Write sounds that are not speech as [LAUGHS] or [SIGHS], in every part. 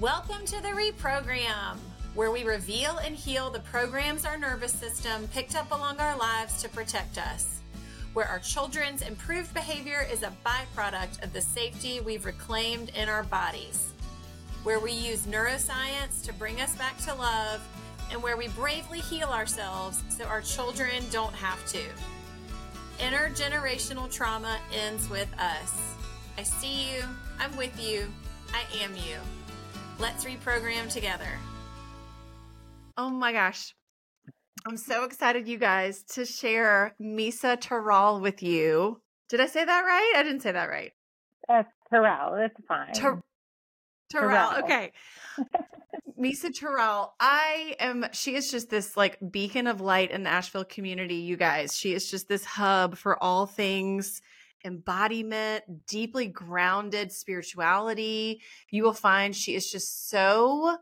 Welcome to the Reprogram, where we reveal and heal the programs our nervous system picked up along our lives to protect us. Where our children's improved behavior is a byproduct of the safety we've reclaimed in our bodies. Where we use neuroscience to bring us back to love, and where we bravely heal ourselves so our children don't have to. Intergenerational trauma ends with us. I see you, I'm with you, I am you. Let's reprogram together. Oh my gosh. I'm so excited, you guys, to share Misa Terral with you. Did I say that right? I didn't say that right. That's Terral. That's fine. Ter- Terral. Okay. [LAUGHS] Misa Terral, I am, she is just this like beacon of light in the Asheville community, you guys. She is just this hub for all things embodiment, deeply grounded spirituality. You will find she is just so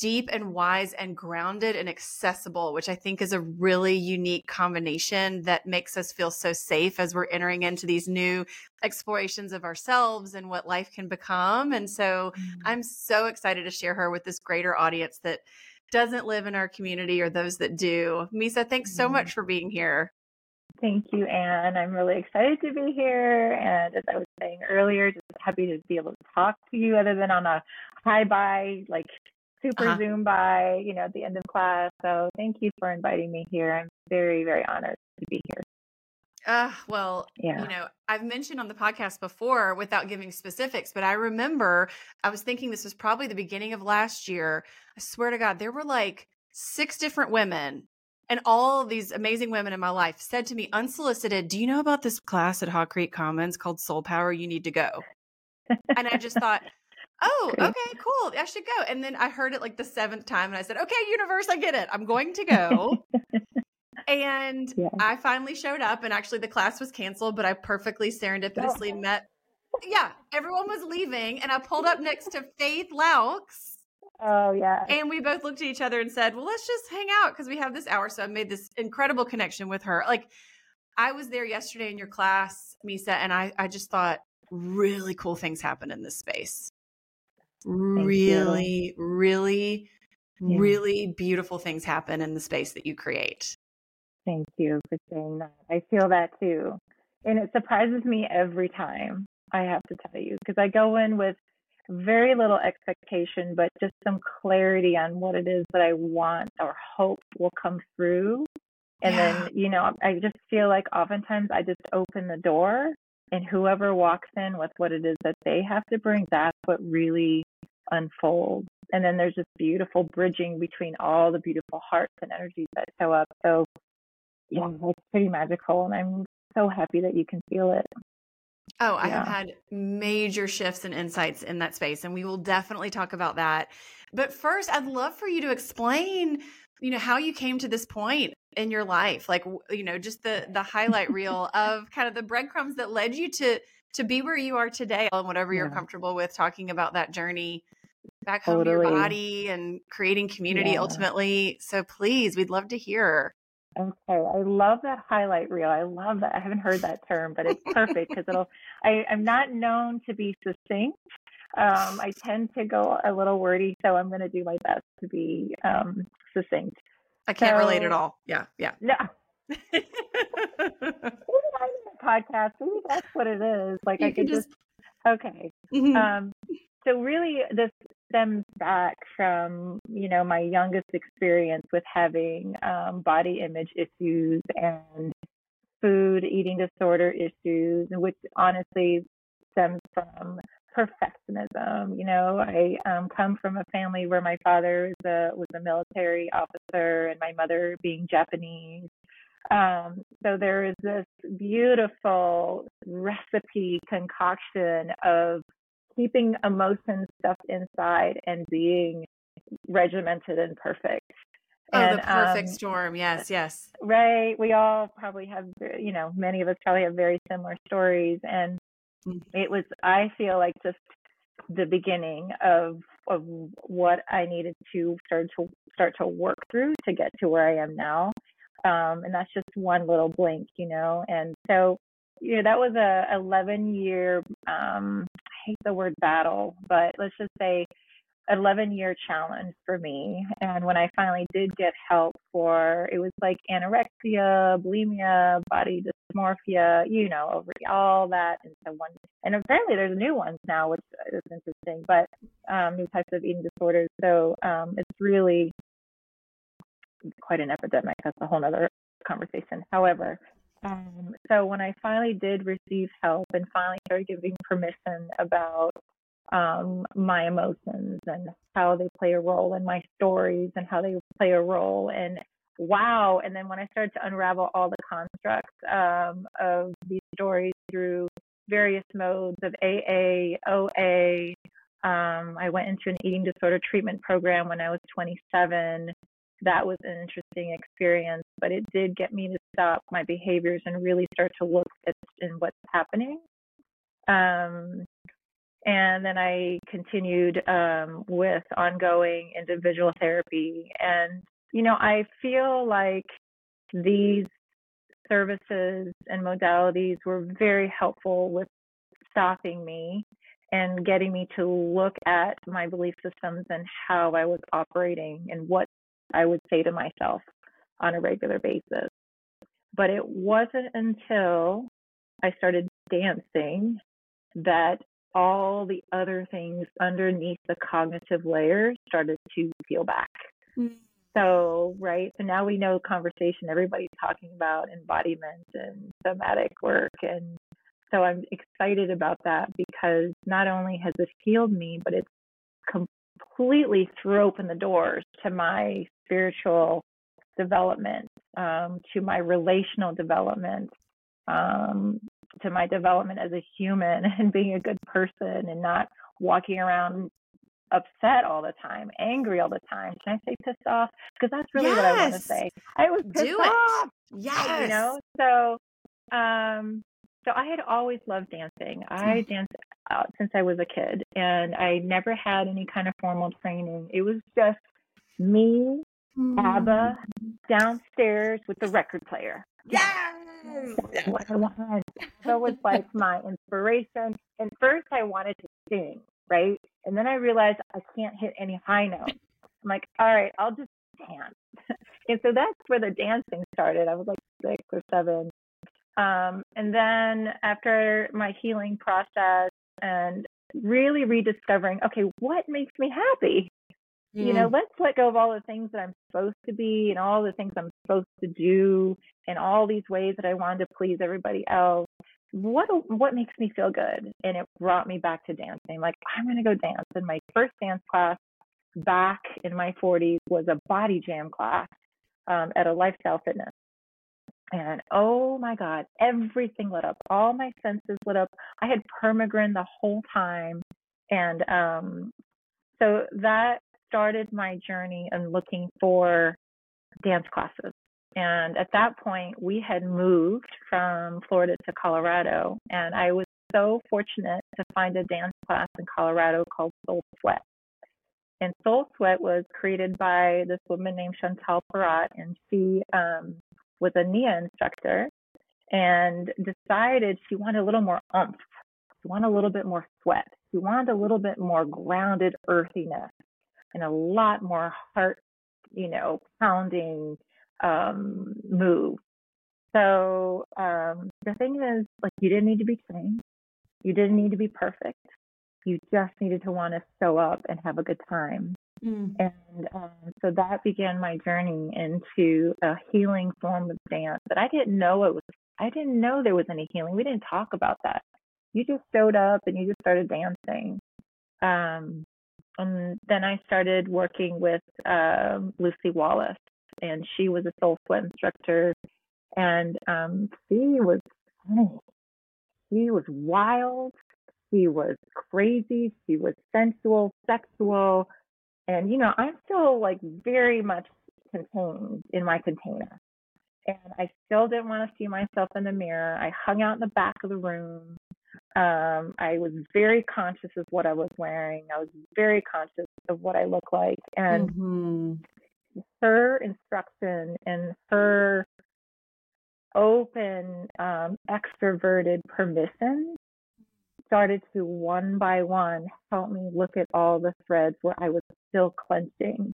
deep and wise and grounded and accessible, which I think is a really unique combination that makes us feel so safe as we're entering into these new explorations of ourselves and what life can become. And so mm-hmm. I'm so excited to share her with this greater audience that doesn't live in our community or those that do. Misa, thanks so much mm-hmm. for being here. Thank you, Anne. I'm really excited to be here. And as I was saying earlier, just happy to be able to talk to you other than on a hi bye, like super uh-huh. Zoom by, you know, at the end of class. So thank you for inviting me here. I'm very, very honored to be here. Uh, well, yeah. you know, I've mentioned on the podcast before without giving specifics, but I remember I was thinking this was probably the beginning of last year. I swear to God, there were like six different women and all these amazing women in my life said to me unsolicited, Do you know about this class at Hawk Creek Commons called Soul Power? You need to go. and I just thought, [LAUGHS] Oh, okay, cool. I should go. And then I heard it like the seventh time and I said, Okay, universe, I get it. I'm going to go. [LAUGHS] and yeah. I finally showed up and actually the class was canceled, but I perfectly oh. serendipitously oh. met. Yeah, everyone was leaving and I pulled up next to Faith Laux Oh yeah. And we both looked at each other and said, "Well, let's just hang out because we have this hour." So I made this incredible connection with her. Like I was there yesterday in your class, Misa, and I I just thought really cool things happen in this space. Thank really, you. really, yeah. really beautiful things happen in the space that you create. Thank you for saying that. I feel that too. And it surprises me every time, I have to tell you, because I go in with very little expectation, but just some clarity on what it is that I want or hope will come through. And yeah. then, you know, I just feel like oftentimes I just open the door and whoever walks in with what it is that they have to bring, that's what really unfolds. And then there's this beautiful bridging between all the beautiful hearts and energies that show up. So, yeah, it's pretty magical. And I'm so happy that you can feel it. Oh, I have had major shifts and insights in that space, and we will definitely talk about that. But first, I'd love for you to explain, you know, how you came to this point in your life, like you know, just the the highlight reel [LAUGHS] of kind of the breadcrumbs that led you to to be where you are today, and whatever you're comfortable with talking about that journey back home totally. to your body and creating community yeah. ultimately. So please, we'd love to hear. Okay, I love that highlight reel. I love that. I haven't heard that term, but it's perfect because it'll. [LAUGHS] I, I'm not known to be succinct. Um, I tend to go a little wordy, so I'm going to do my best to be um, succinct. I can't so, relate at all. Yeah, yeah. No. [LAUGHS] podcast. Maybe that's what it is. Like you I could just, just okay. Mm-hmm. Um, so really, this stems back from you know my youngest experience with having um, body image issues and food eating disorder issues, which honestly stems from perfectionism. You know, I um, come from a family where my father was a, was a military officer and my mother being Japanese. Um, so there is this beautiful recipe concoction of keeping emotions stuffed inside and being regimented and perfect. Oh, and, the perfect um, storm. Yes, yes. Right. We all probably have, you know, many of us probably have very similar stories. And mm-hmm. it was, I feel like just the beginning of of what I needed to start to start to work through to get to where I am now. Um, and that's just one little blink, you know. And so, you know, that was a 11 year um, hate the word battle, but let's just say 11 year challenge for me. And when I finally did get help for, it was like anorexia, bulimia, body dysmorphia, you know, over all that into one. And apparently there's new ones now, which is interesting, but um, new types of eating disorders. So um, it's really quite an epidemic. That's a whole other conversation. However, um, so when I finally did receive help and finally started giving permission about um, my emotions and how they play a role in my stories and how they play a role and wow and then when i started to unravel all the constructs um, of these stories through various modes of aa oa um, i went into an eating disorder treatment program when i was 27 that was an interesting experience but it did get me to stop my behaviors and really start to look at what's happening um, and then I continued um, with ongoing individual therapy. And, you know, I feel like these services and modalities were very helpful with stopping me and getting me to look at my belief systems and how I was operating and what I would say to myself on a regular basis. But it wasn't until I started dancing that all the other things underneath the cognitive layer started to peel back. Mm. So, right. So now we know conversation, everybody's talking about embodiment and somatic work. And so I'm excited about that because not only has it healed me, but it's completely threw open the doors to my spiritual development, um, to my relational development, um, to my development as a human [LAUGHS] and being a good person and not walking around upset all the time, angry all the time. Can I say pissed off? Because that's really yes. what I want to say. I was pissed Do off. It. Yes. You know, so um, so I had always loved dancing. I mm. danced out since I was a kid, and I never had any kind of formal training. It was just me. ABBA, downstairs with the record player. Yes. That's what I want. So was [LAUGHS] like my inspiration. And first I wanted to sing, right? And then I realized I can't hit any high notes. I'm like, all right, I'll just dance. [LAUGHS] and so that's where the dancing started. I was like six or seven. Um, and then after my healing process and really rediscovering, okay, what makes me happy? Mm. You know, mm. let's let go of all the things that I'm supposed to be and all the things I'm supposed to do and all these ways that I wanted to please everybody else. What what makes me feel good? And it brought me back to dancing. Like I'm gonna go dance. And my first dance class back in my 40s was a body jam class um, at a lifestyle fitness. And oh my God, everything lit up. All my senses lit up. I had permagrin the whole time. And um, so that started my journey in looking for dance classes. And at that point, we had moved from Florida to Colorado. And I was so fortunate to find a dance class in Colorado called Soul Sweat. And Soul Sweat was created by this woman named Chantal Pierrat, and she um, was a NIA instructor and decided she wanted a little more umph. She wanted a little bit more sweat. She wanted a little bit more grounded earthiness and a lot more heart, you know, pounding um, move. So um, the thing is, like, you didn't need to be trained. You didn't need to be perfect. You just needed to want to show up and have a good time. Mm. And um, so that began my journey into a healing form of dance that I didn't know it was. I didn't know there was any healing. We didn't talk about that. You just showed up and you just started dancing. Um, and then I started working with um, Lucy Wallace, and she was a soul sweat instructor, and um, she was funny. She was wild. She was crazy. She was sensual, sexual, and you know I'm still like very much contained in my container, and I still didn't want to see myself in the mirror. I hung out in the back of the room. Um, I was very conscious of what I was wearing. I was very conscious of what I look like. And mm-hmm. her instruction and her open, um, extroverted permission started to one by one help me look at all the threads where I was still clenching,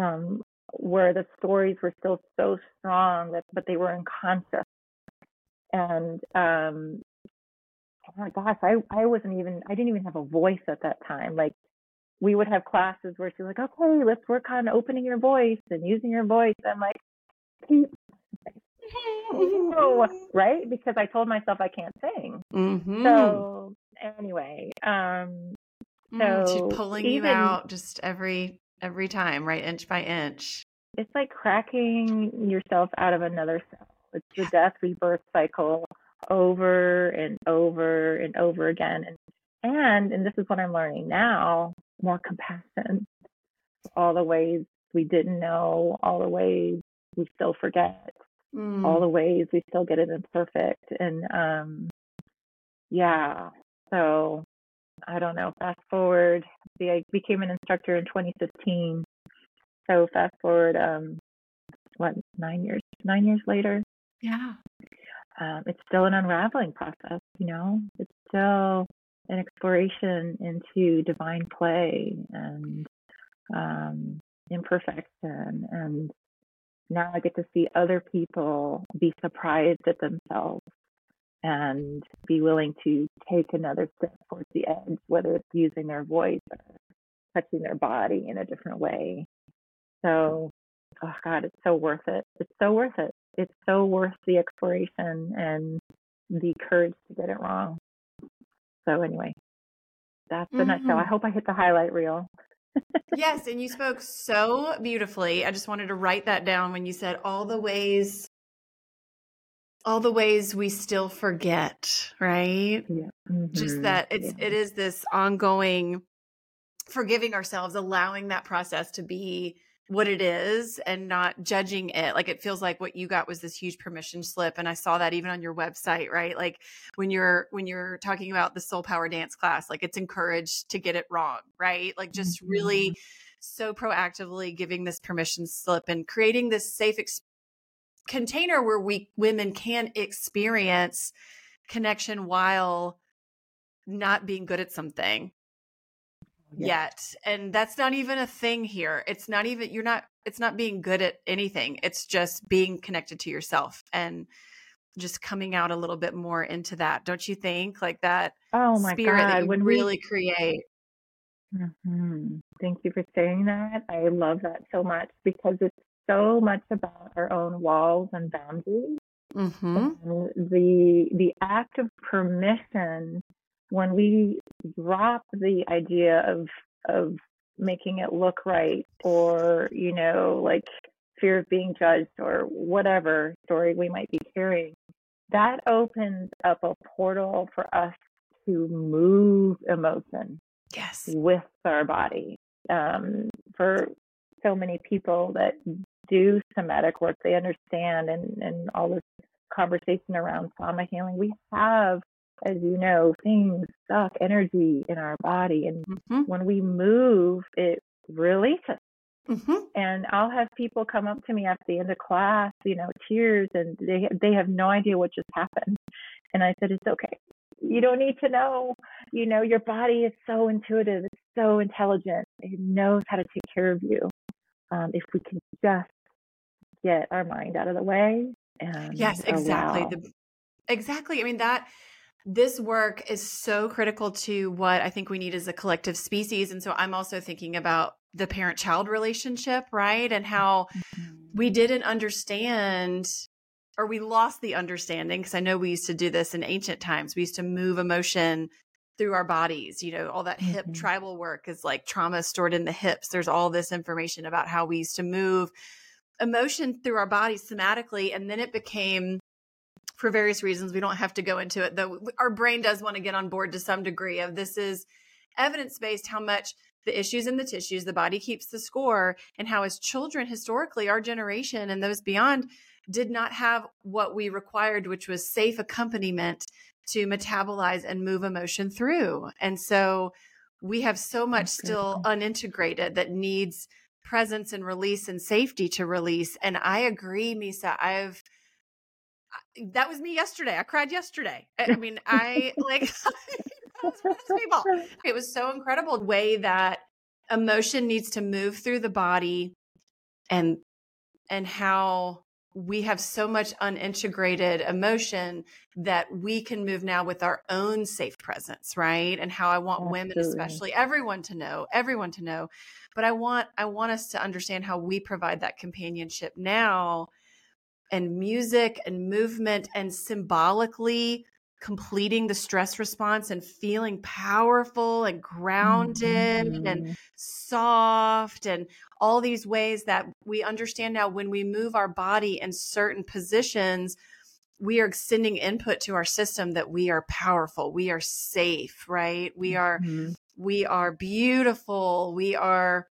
um, where the stories were still so strong that, but they were unconscious. And um, oh my gosh, I I wasn't even I didn't even have a voice at that time. Like we would have classes where she's like, okay, let's work on opening your voice and using your voice. I'm like, keep [LAUGHS] [LAUGHS] right? Because I told myself I can't sing. Mm-hmm. So anyway, um, so mm, she's pulling even, you out just every every time, right, inch by inch. It's like cracking yourself out of another cell. It's the death rebirth cycle over and over and over again. And and and this is what I'm learning now, more compassion. All the ways we didn't know, all the ways we still forget, mm. all the ways we still get it imperfect. And um yeah. So I don't know, fast forward, I became an instructor in twenty fifteen. So fast forward um what, nine years nine years later. Yeah. Um, it's still an unraveling process, you know. It's still an exploration into divine play and um, imperfection and now I get to see other people be surprised at themselves and be willing to take another step towards the edge, whether it's using their voice or touching their body in a different way. So, oh God, it's so worth it. It's so worth it. It's so worth the exploration and the courage to get it wrong. So, anyway, that's the mm-hmm. nutshell. I hope I hit the highlight reel yes, and you spoke so beautifully. I just wanted to write that down when you said all the ways all the ways we still forget, right? Yeah. Mm-hmm. Just that it's yeah. it is this ongoing forgiving ourselves, allowing that process to be what it is and not judging it. Like it feels like what you got was this huge permission slip. And I saw that even on your website, right? Like when you're when you're talking about the soul power dance class, like it's encouraged to get it wrong, right? Like just mm-hmm. really so proactively giving this permission slip and creating this safe ex- container where we women can experience connection while not being good at something yet and that's not even a thing here it's not even you're not it's not being good at anything it's just being connected to yourself and just coming out a little bit more into that don't you think like that oh my spirit God. that you when really we... create mm-hmm. thank you for saying that i love that so much because it's so much about our own walls and boundaries mm-hmm. and the the act of permission when we drop the idea of of making it look right or you know like fear of being judged or whatever story we might be carrying that opens up a portal for us to move emotion yes. with our body. Um, for so many people that do somatic work they understand and and all this conversation around trauma healing we have as you know, things suck energy in our body. And mm-hmm. when we move, it releases. Mm-hmm. And I'll have people come up to me at the end of class, you know, tears, and they they have no idea what just happened. And I said, it's okay. You don't need to know. You know, your body is so intuitive. It's so intelligent. It knows how to take care of you. Um, if we can just get our mind out of the way. And yes, exactly. The, exactly. I mean that this work is so critical to what I think we need as a collective species. And so I'm also thinking about the parent child relationship, right? And how mm-hmm. we didn't understand or we lost the understanding because I know we used to do this in ancient times. We used to move emotion through our bodies. You know, all that hip mm-hmm. tribal work is like trauma stored in the hips. There's all this information about how we used to move emotion through our bodies somatically. And then it became for various reasons. We don't have to go into it, though. Our brain does want to get on board to some degree of this is evidence based how much the issues in the tissues, the body keeps the score, and how as children, historically, our generation and those beyond did not have what we required, which was safe accompaniment to metabolize and move emotion through. And so we have so much still unintegrated that needs presence and release and safety to release. And I agree, Misa. I've that was me yesterday. I cried yesterday. I, mean, I like [LAUGHS] people. [LAUGHS] It was so incredible the way that emotion needs to move through the body and and how we have so much unintegrated emotion that we can move now with our own safe presence right and how i want Absolutely. women especially everyone to know everyone to know but i want i want us to understand how we provide that companionship now and music and movement and symbolically completing the stress response and feeling powerful and grounded mm-hmm. and soft and all these ways that we understand now when we move our body in certain positions we are sending input to our system that we are powerful we are safe right we are mm-hmm. we are beautiful we are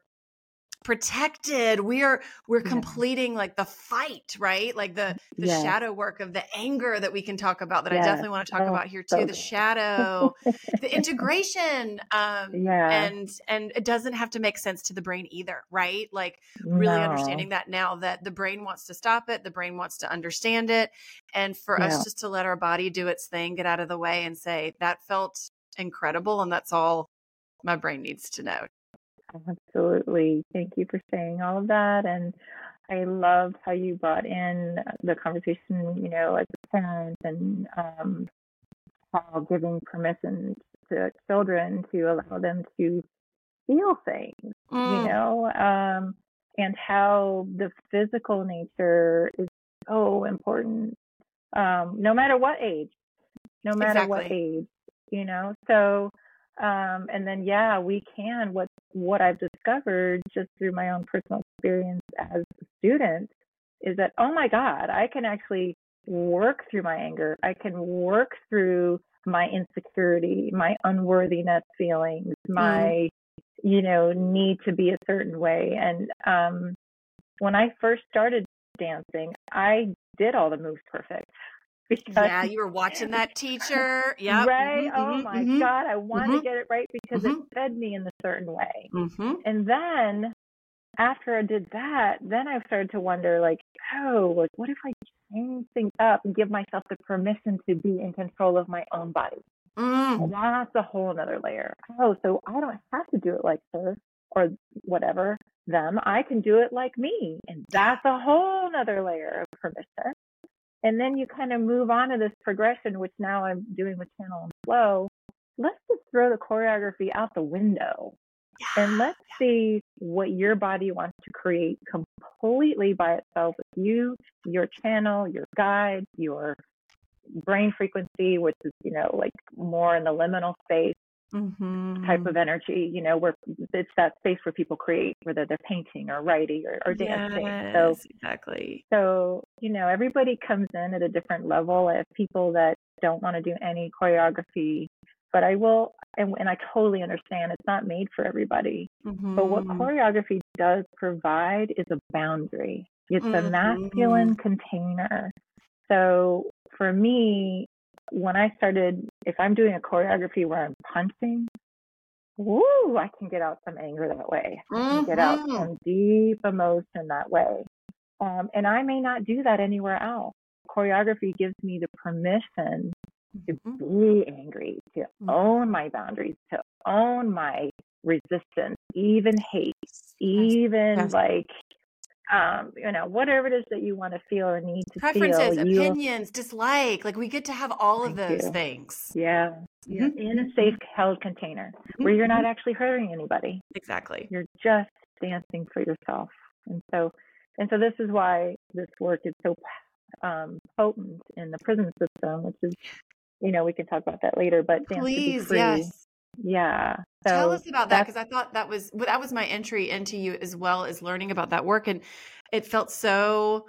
protected we are we're yeah. completing like the fight right like the the yeah. shadow work of the anger that we can talk about that yeah. i definitely want to talk oh, about here too so. the shadow [LAUGHS] the integration um yeah and and it doesn't have to make sense to the brain either right like really no. understanding that now that the brain wants to stop it the brain wants to understand it and for us just to let our body do its thing get out of the way and say that felt incredible and that's all my brain needs to know Absolutely. Thank you for saying all of that. And I loved how you brought in the conversation, you know, as a parent and um, how giving permission to children to allow them to feel things, mm. you know, um, and how the physical nature is so important, um, no matter what age, no matter exactly. what age, you know. So, um, and then yeah, we can what what I've discovered just through my own personal experience as a student is that, oh my God, I can actually work through my anger. I can work through my insecurity, my unworthiness feelings, mm. my, mm. you know, need to be a certain way. And um, when I first started dancing, I did all the moves perfect. Because, yeah, you were watching that teacher. [LAUGHS] Yeah. Right. Mm-hmm, oh mm-hmm, my mm-hmm, God. I want to mm-hmm. get it right because it mm-hmm. fed me in a certain way. Mm-hmm. And then after I did that, then I started to wonder like, oh, like what if I change things up and give myself the permission to be in control of my own body? Mm. That's a whole another layer. Oh, so I don't have to do it like her or whatever, them. I can do it like me. And that's a whole nother layer of permission. And then you kind of move on to this progression, which now I'm doing with channel and flow. Let's just throw the choreography out the window yeah. and let's see what your body wants to create completely by itself with you, your channel, your guide, your brain frequency, which is, you know, like more in the liminal space mm-hmm. type of energy, you know, where it's that space where people create, whether they're painting or writing or, or dancing. Yes, so exactly. So, you know, everybody comes in at a different level. I have people that don't want to do any choreography, but I will, and, and I totally understand it's not made for everybody. Mm-hmm. But what mm-hmm. choreography does provide is a boundary. It's mm-hmm. a masculine container. So for me, when I started, if I'm doing a choreography where I'm punching, woo, I can get out some anger that way. I can mm-hmm. get out mm-hmm. some deep emotion that way. Um, and I may not do that anywhere else. Choreography gives me the permission to mm-hmm. be angry, to mm-hmm. own my boundaries, to own my resistance, even hate, even yes. like um, you know, whatever it is that you want to feel or need to Preferences, feel. opinions, dislike. Like we get to have all of those you. things. Yeah. Mm-hmm. In a safe held container mm-hmm. where you're not mm-hmm. actually hurting anybody. Exactly. You're just dancing for yourself. And so and so this is why this work is so um, potent in the prison system, which is you know, we can talk about that later, but Please, yes. Yeah. So Tell us about that because I thought that was that was my entry into you as well as learning about that work, and it felt so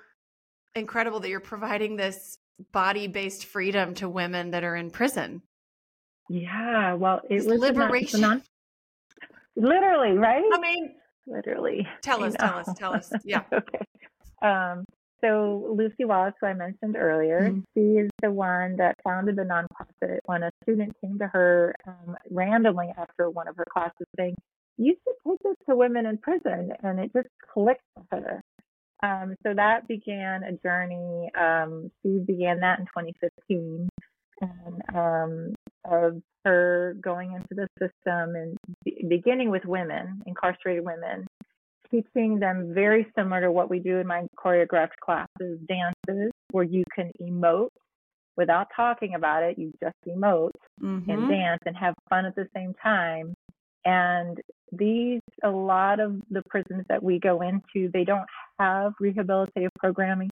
incredible that you're providing this body-based freedom to women that are in prison. Yeah. Well, it was liberation. Non- literally, right? I mean, literally. Tell us. Tell us. Tell us. [LAUGHS] Yeah. okay. Um, so Lucy Wallace, who I mentioned earlier, mm-hmm. she is the one that founded the nonprofit. When a student came to her um, randomly after one of her classes saying, "You should take this to women in prison," and it just clicked with her. Um, so that began a journey. Um, she began that in 2015, and um, of her going into the system and beginning with women, incarcerated women, teaching them very similar to what we do in my choreographed classes, dances where you can emote without talking about it. You just emote mm-hmm. and dance and have fun at the same time. And these, a lot of the prisons that we go into, they don't have rehabilitative programming.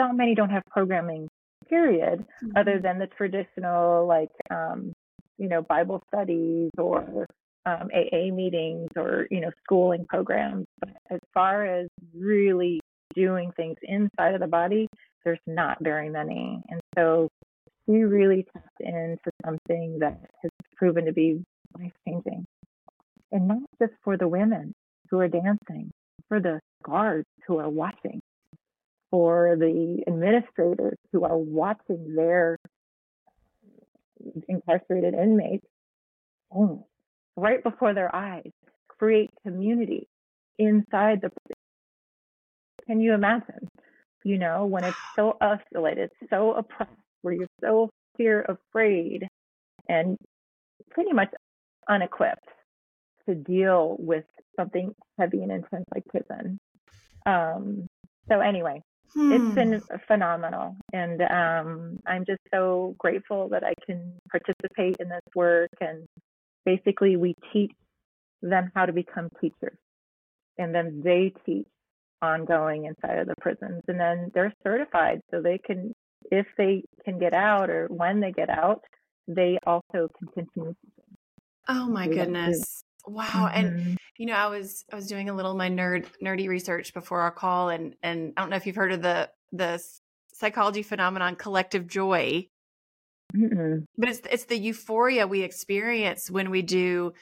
So many don't have programming, period, mm-hmm. other than the traditional, like, um, you know, Bible studies or um, AA meetings or, you know, schooling programs. But as far as really doing things inside of the body, there's not very many. And so we really tapped into something that has proven to be life changing. And not just for the women who are dancing, for the guards who are watching, for the administrators who are watching their incarcerated inmates right before their eyes, create community inside the. Can you imagine? You know, when it's so [SIGHS] isolated, so oppressed, where you're so fear afraid and pretty much unequipped to deal with something heavy and intense like prison. Um, so anyway, hmm. it's been phenomenal, and um, I'm just so grateful that I can participate in this work. And basically, we teach them how to become teachers, and then they teach ongoing inside of the prisons, and then they're certified so they can if they can get out or when they get out, they also can continue. Oh my goodness. Wow. Mm-hmm. And you know, I was I was doing a little my nerd nerdy research before our call and and I don't know if you've heard of the the psychology phenomenon collective joy. Mm-mm. But it's it's the euphoria we experience when we do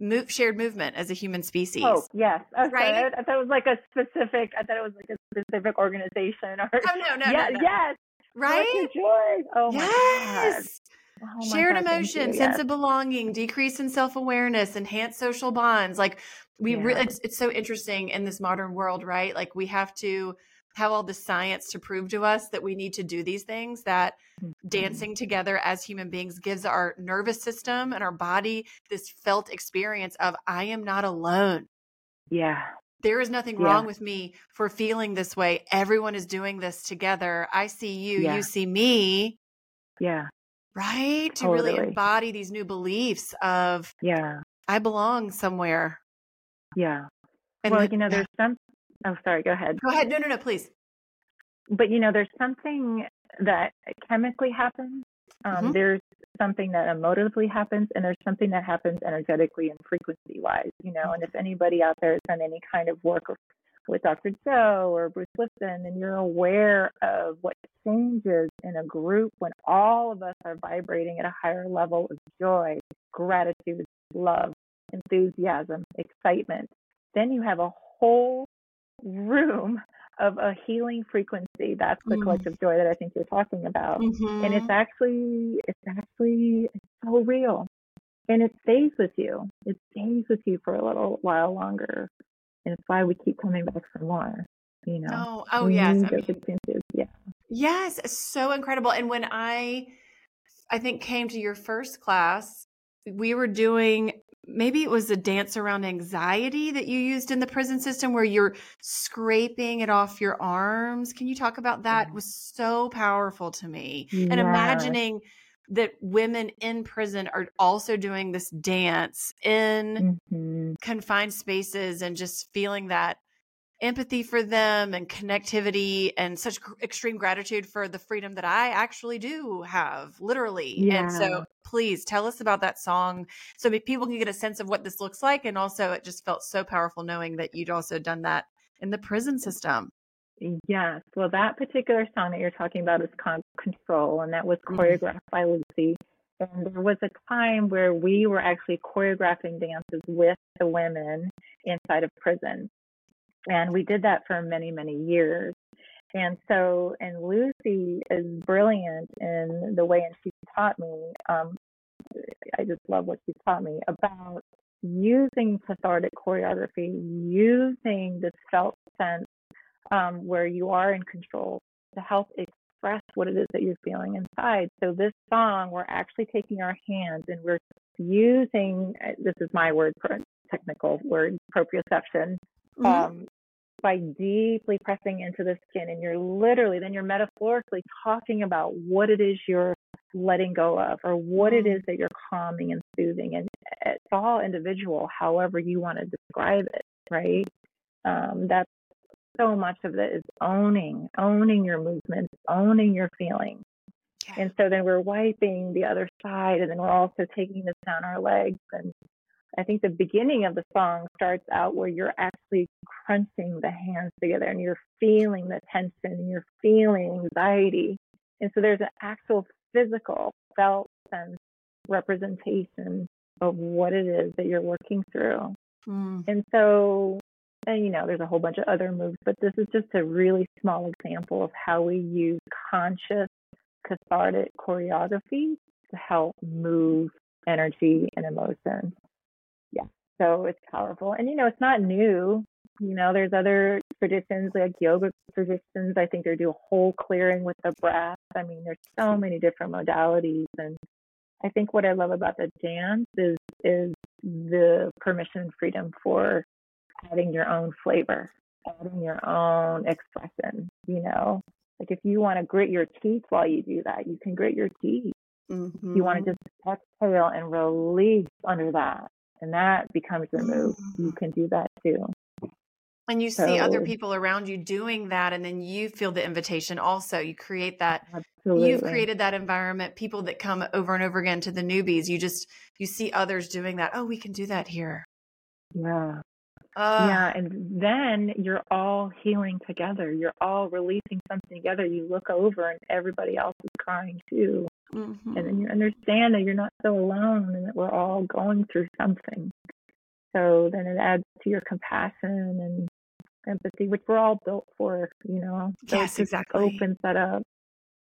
move, shared movement as a human oh, species. Oh, yes. Okay. Right? I thought it was like a specific I thought it was like a specific organization or Oh no, no, yeah, no, no. Yes right? Joy. Oh yes. Oh Shared God, emotion, sense of belonging, decrease in self awareness, enhance social bonds. Like we, yeah. really, it's, it's so interesting in this modern world, right? Like we have to have all the science to prove to us that we need to do these things that mm-hmm. dancing together as human beings gives our nervous system and our body this felt experience of i am not alone yeah there is nothing yeah. wrong with me for feeling this way. Everyone is doing this together. I see you, yeah. you see me. Yeah. Right? Totally. To really embody these new beliefs of Yeah. I belong somewhere. Yeah. And well, the, you know, there's some oh sorry, go ahead. Go ahead. No, no, no, please. But you know, there's something that chemically happens. Um, mm-hmm. There's something that emotively happens and there's something that happens energetically and frequency wise, you know. And if anybody out there has done any kind of work with Dr. Joe or Bruce Lipton, and you're aware of what changes in a group when all of us are vibrating at a higher level of joy, gratitude, love, enthusiasm, excitement, then you have a whole room of a healing frequency. That's the mm. collective joy that I think you're talking about. Mm-hmm. And it's actually, it's actually it's so real. And it stays with you. It stays with you for a little while longer. And it's why we keep coming back for more. You know. Oh, oh yes. I mean, yeah. Yes, so incredible. And when I I think came to your first class, we were doing maybe it was a dance around anxiety that you used in the prison system where you're scraping it off your arms. Can you talk about that? It was so powerful to me. And imagining that women in prison are also doing this dance in mm-hmm. confined spaces and just feeling that empathy for them and connectivity and such extreme gratitude for the freedom that I actually do have, literally. Yeah. And so please tell us about that song so people can get a sense of what this looks like. And also, it just felt so powerful knowing that you'd also done that in the prison system. Yes. Well, that particular song that you're talking about is called Control, and that was mm-hmm. choreographed mm-hmm. by Lucy. And there was a time where we were actually choreographing dances with the women inside of prison. And we did that for many, many years. And so, and Lucy is brilliant in the way, and she taught me, um, I just love what she taught me about using cathartic choreography, using this felt sense um, where you are in control to help express what it is that you're feeling inside. So, this song, we're actually taking our hands and we're using uh, this is my word, for technical word, proprioception. Mm-hmm. Um, by deeply pressing into the skin, and you're literally then you're metaphorically talking about what it is you're letting go of, or what it is mm-hmm. that you're calming and soothing, and it's all individual, however you want to describe it, right? Um, that's so much of it is owning, owning your movements, owning your feelings. And so then we're wiping the other side, and then we're also taking this down our legs. And I think the beginning of the song starts out where you're actually crunching the hands together and you're feeling the tension and you're feeling anxiety. And so there's an actual physical, felt sense representation of what it is that you're working through. Mm. And so and you know, there's a whole bunch of other moves, but this is just a really small example of how we use conscious cathartic choreography to help move energy and emotion. So it's powerful. And you know, it's not new. You know, there's other traditions like yoga traditions. I think they do a whole clearing with the breath. I mean, there's so many different modalities and I think what I love about the dance is is the permission and freedom for adding your own flavor, adding your own expression, you know. Like if you want to grit your teeth while you do that, you can grit your teeth. Mm-hmm. You want to just exhale and release under that. And that becomes your move. You can do that too. And you so, see other people around you doing that, and then you feel the invitation also. You create that, absolutely. you've created that environment. People that come over and over again to the newbies, you just, you see others doing that. Oh, we can do that here. Yeah. Uh, yeah, and then you're all healing together. You're all releasing something together. You look over and everybody else is crying too. Mm-hmm. And then you understand that you're not so alone and that we're all going through something. So then it adds to your compassion and empathy, which we're all built for, you know. So yes, exactly. Opens that up.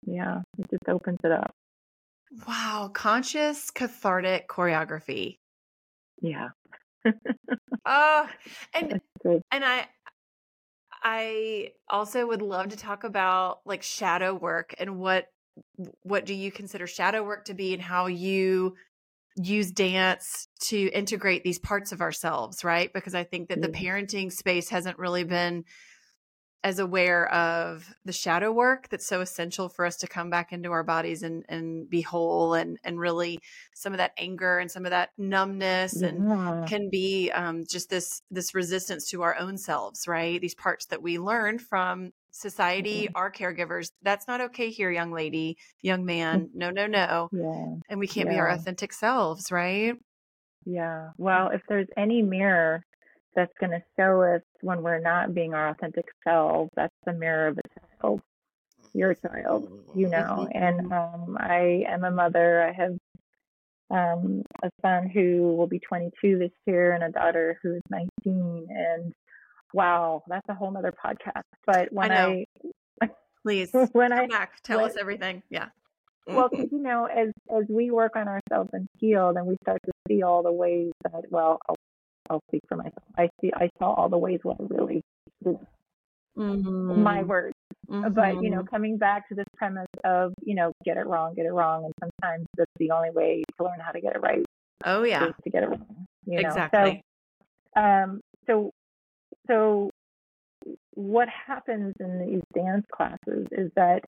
Yeah, it just opens it up. Wow, conscious cathartic choreography. Yeah. Uh, and and I I also would love to talk about like shadow work and what what do you consider shadow work to be and how you use dance to integrate these parts of ourselves, right? Because I think that the parenting space hasn't really been as aware of the shadow work that's so essential for us to come back into our bodies and, and be whole and, and really some of that anger and some of that numbness yeah. and can be um, just this this resistance to our own selves right these parts that we learn from society mm-hmm. our caregivers that's not okay here young lady young man no no no yeah. and we can't yeah. be our authentic selves right yeah well if there's any mirror that's going to show us when we're not being our authentic selves. That's the mirror of a child, your child, you know. And um, I am a mother. I have um, a son who will be 22 this year and a daughter who is 19. And wow, that's a whole other podcast. But when I, I [LAUGHS] please when come I back, tell us everything. Yeah. Well, you know, as as we work on ourselves and heal, then we start to see all the ways that well, I'll speak for myself. I see, I saw all the ways what I really did. Mm-hmm. My words. Mm-hmm. But, you know, mm-hmm. coming back to this premise of, you know, get it wrong, get it wrong. And sometimes that's the only way to learn how to get it right. Oh, yeah. To get it wrong. You know? Exactly. So, um, so, so what happens in these dance classes is that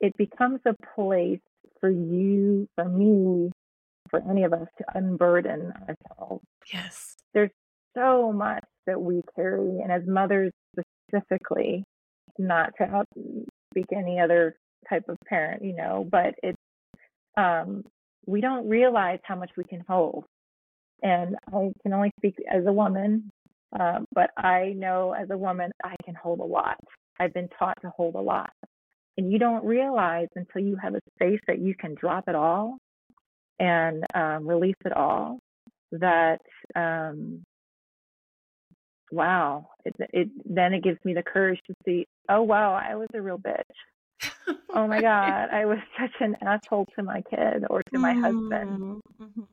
it becomes a place for you, for me, for any of us to unburden ourselves. Yes. There's so much that we carry, and as mothers specifically, not to speak any other type of parent, you know, but it's um, we don't realize how much we can hold. And I can only speak as a woman, uh, but I know as a woman I can hold a lot. I've been taught to hold a lot. And you don't realize until you have a space that you can drop it all and um, release it all that um, wow it, it then it gives me the courage to see oh wow i was a real bitch [LAUGHS] oh my god i was [LAUGHS] such an asshole to my kid or to my mm-hmm. husband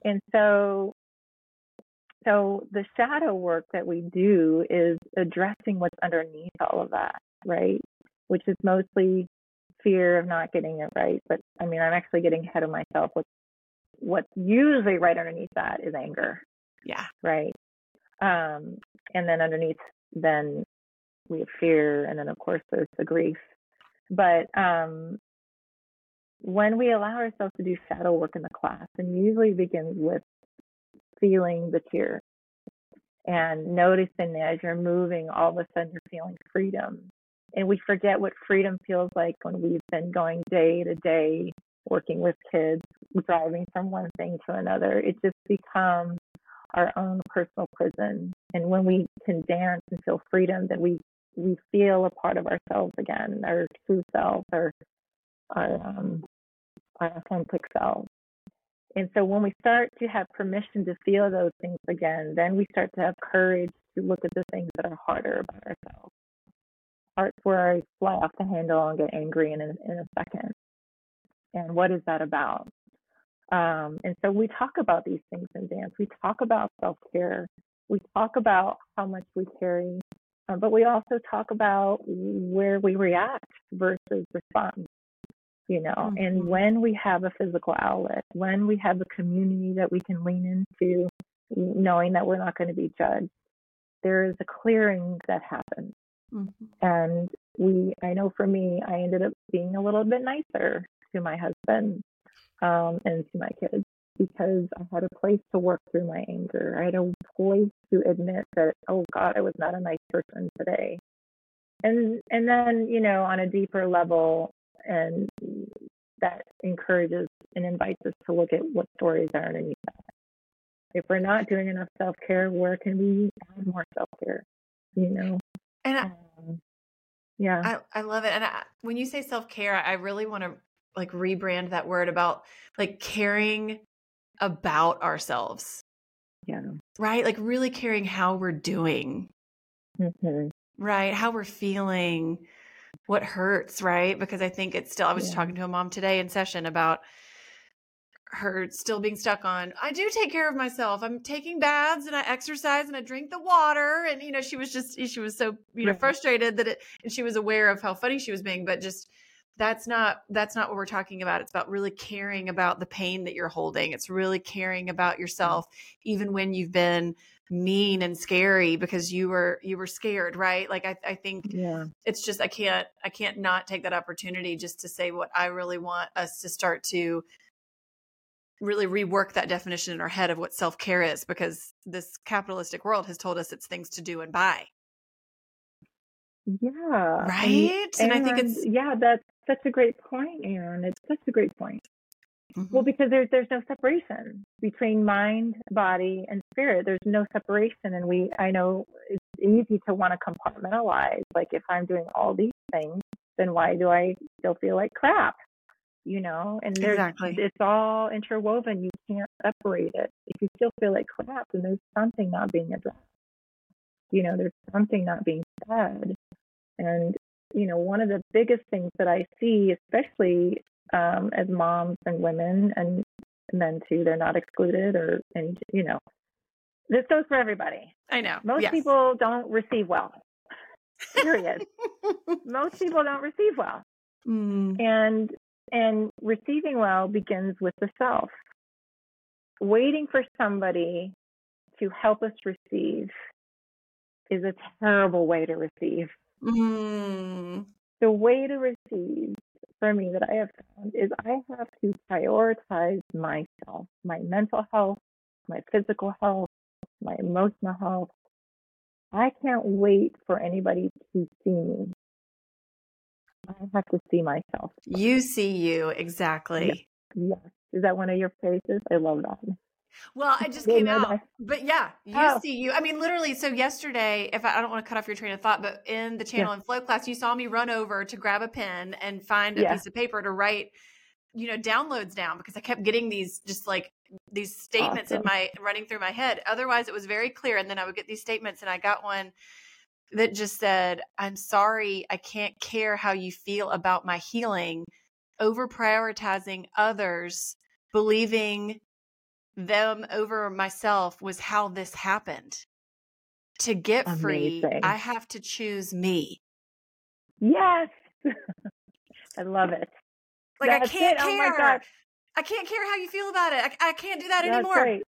and so so the shadow work that we do is addressing what's underneath all of that right which is mostly fear of not getting it right but i mean i'm actually getting ahead of myself with what's usually right underneath that is anger. Yeah. Right. Um, and then underneath, then we have fear, and then of course there's the grief. But um, when we allow ourselves to do shadow work in the class, and usually begins with feeling the tear and noticing that as you're moving, all of a sudden you're feeling freedom. And we forget what freedom feels like when we've been going day to day, working with kids, driving from one thing to another. It just becomes our own personal prison. And when we can dance and feel freedom, then we we feel a part of ourselves again, our true self, our our um, our authentic self. And so when we start to have permission to feel those things again, then we start to have courage to look at the things that are harder about ourselves. Parts where I fly off the handle and get angry in a, in a second. And what is that about? Um, and so we talk about these things in dance. We talk about self care. We talk about how much we carry, um, but we also talk about where we react versus respond you know mm-hmm. and when we have a physical outlet when we have a community that we can lean into knowing that we're not going to be judged there is a clearing that happens mm-hmm. and we i know for me i ended up being a little bit nicer to my husband um, and to my kids because i had a place to work through my anger i had a place to admit that oh god i was not a nice person today and and then you know on a deeper level and that encourages and invites us to look at what stories are underneath that. If we're not doing enough self care, where can we add more self care? You know, and I, um, yeah, I, I love it. And I, when you say self care, I really want to like rebrand that word about like caring about ourselves. Yeah. Right. Like really caring how we're doing. Mm-hmm. Right. How we're feeling what hurts, right? Because I think it's still, I was yeah. talking to a mom today in session about her still being stuck on, I do take care of myself. I'm taking baths and I exercise and I drink the water. And, you know, she was just, she was so, you know, frustrated that it, and she was aware of how funny she was being, but just, that's not that's not what we're talking about. It's about really caring about the pain that you're holding. It's really caring about mm-hmm. yourself even when you've been mean and scary because you were you were scared right? Like i, I think yeah. it's just i can't i can't not take that opportunity just to say what i really want us to start to really rework that definition in our head of what self-care is because this capitalistic world has told us it's things to do and buy. Yeah right? And, and, and i think it's yeah that's such a great point aaron it's such a great point Mm-hmm. Well, because there's there's no separation between mind, body, and spirit. There's no separation, and we I know it's easy to want to compartmentalize. Like if I'm doing all these things, then why do I still feel like crap? You know, and there's exactly. it's all interwoven. You can't separate it. If you still feel like crap, then there's something not being addressed. You know, there's something not being said, and you know, one of the biggest things that I see, especially um, as moms and women and men too. They're not excluded or, and you know, this goes for everybody. I know. Most yes. people don't receive well. Period. [LAUGHS] Most people don't receive well. Mm. And and receiving well begins with the self. Waiting for somebody to help us receive is a terrible way to receive. Mm. The way to receive for me that I have found is I have to prioritize myself, my mental health, my physical health, my emotional health. I can't wait for anybody to see me. I have to see myself. You see you, exactly. Yes. yes. Is that one of your faces? I love that. Well, I just came out, but yeah, you oh. see you. I mean, literally. So yesterday, if I, I, don't want to cut off your train of thought, but in the channel yeah. and flow class, you saw me run over to grab a pen and find a yeah. piece of paper to write, you know, downloads down because I kept getting these just like these statements awesome. in my running through my head. Otherwise, it was very clear, and then I would get these statements, and I got one that just said, "I'm sorry, I can't care how you feel about my healing." Over prioritizing others, believing them over myself was how this happened. To get Amazing. free, I have to choose me. Yes. [LAUGHS] I love it. Like That's I can't it. Oh care. Oh I can't care how you feel about it. I, I can't do that That's anymore. Right.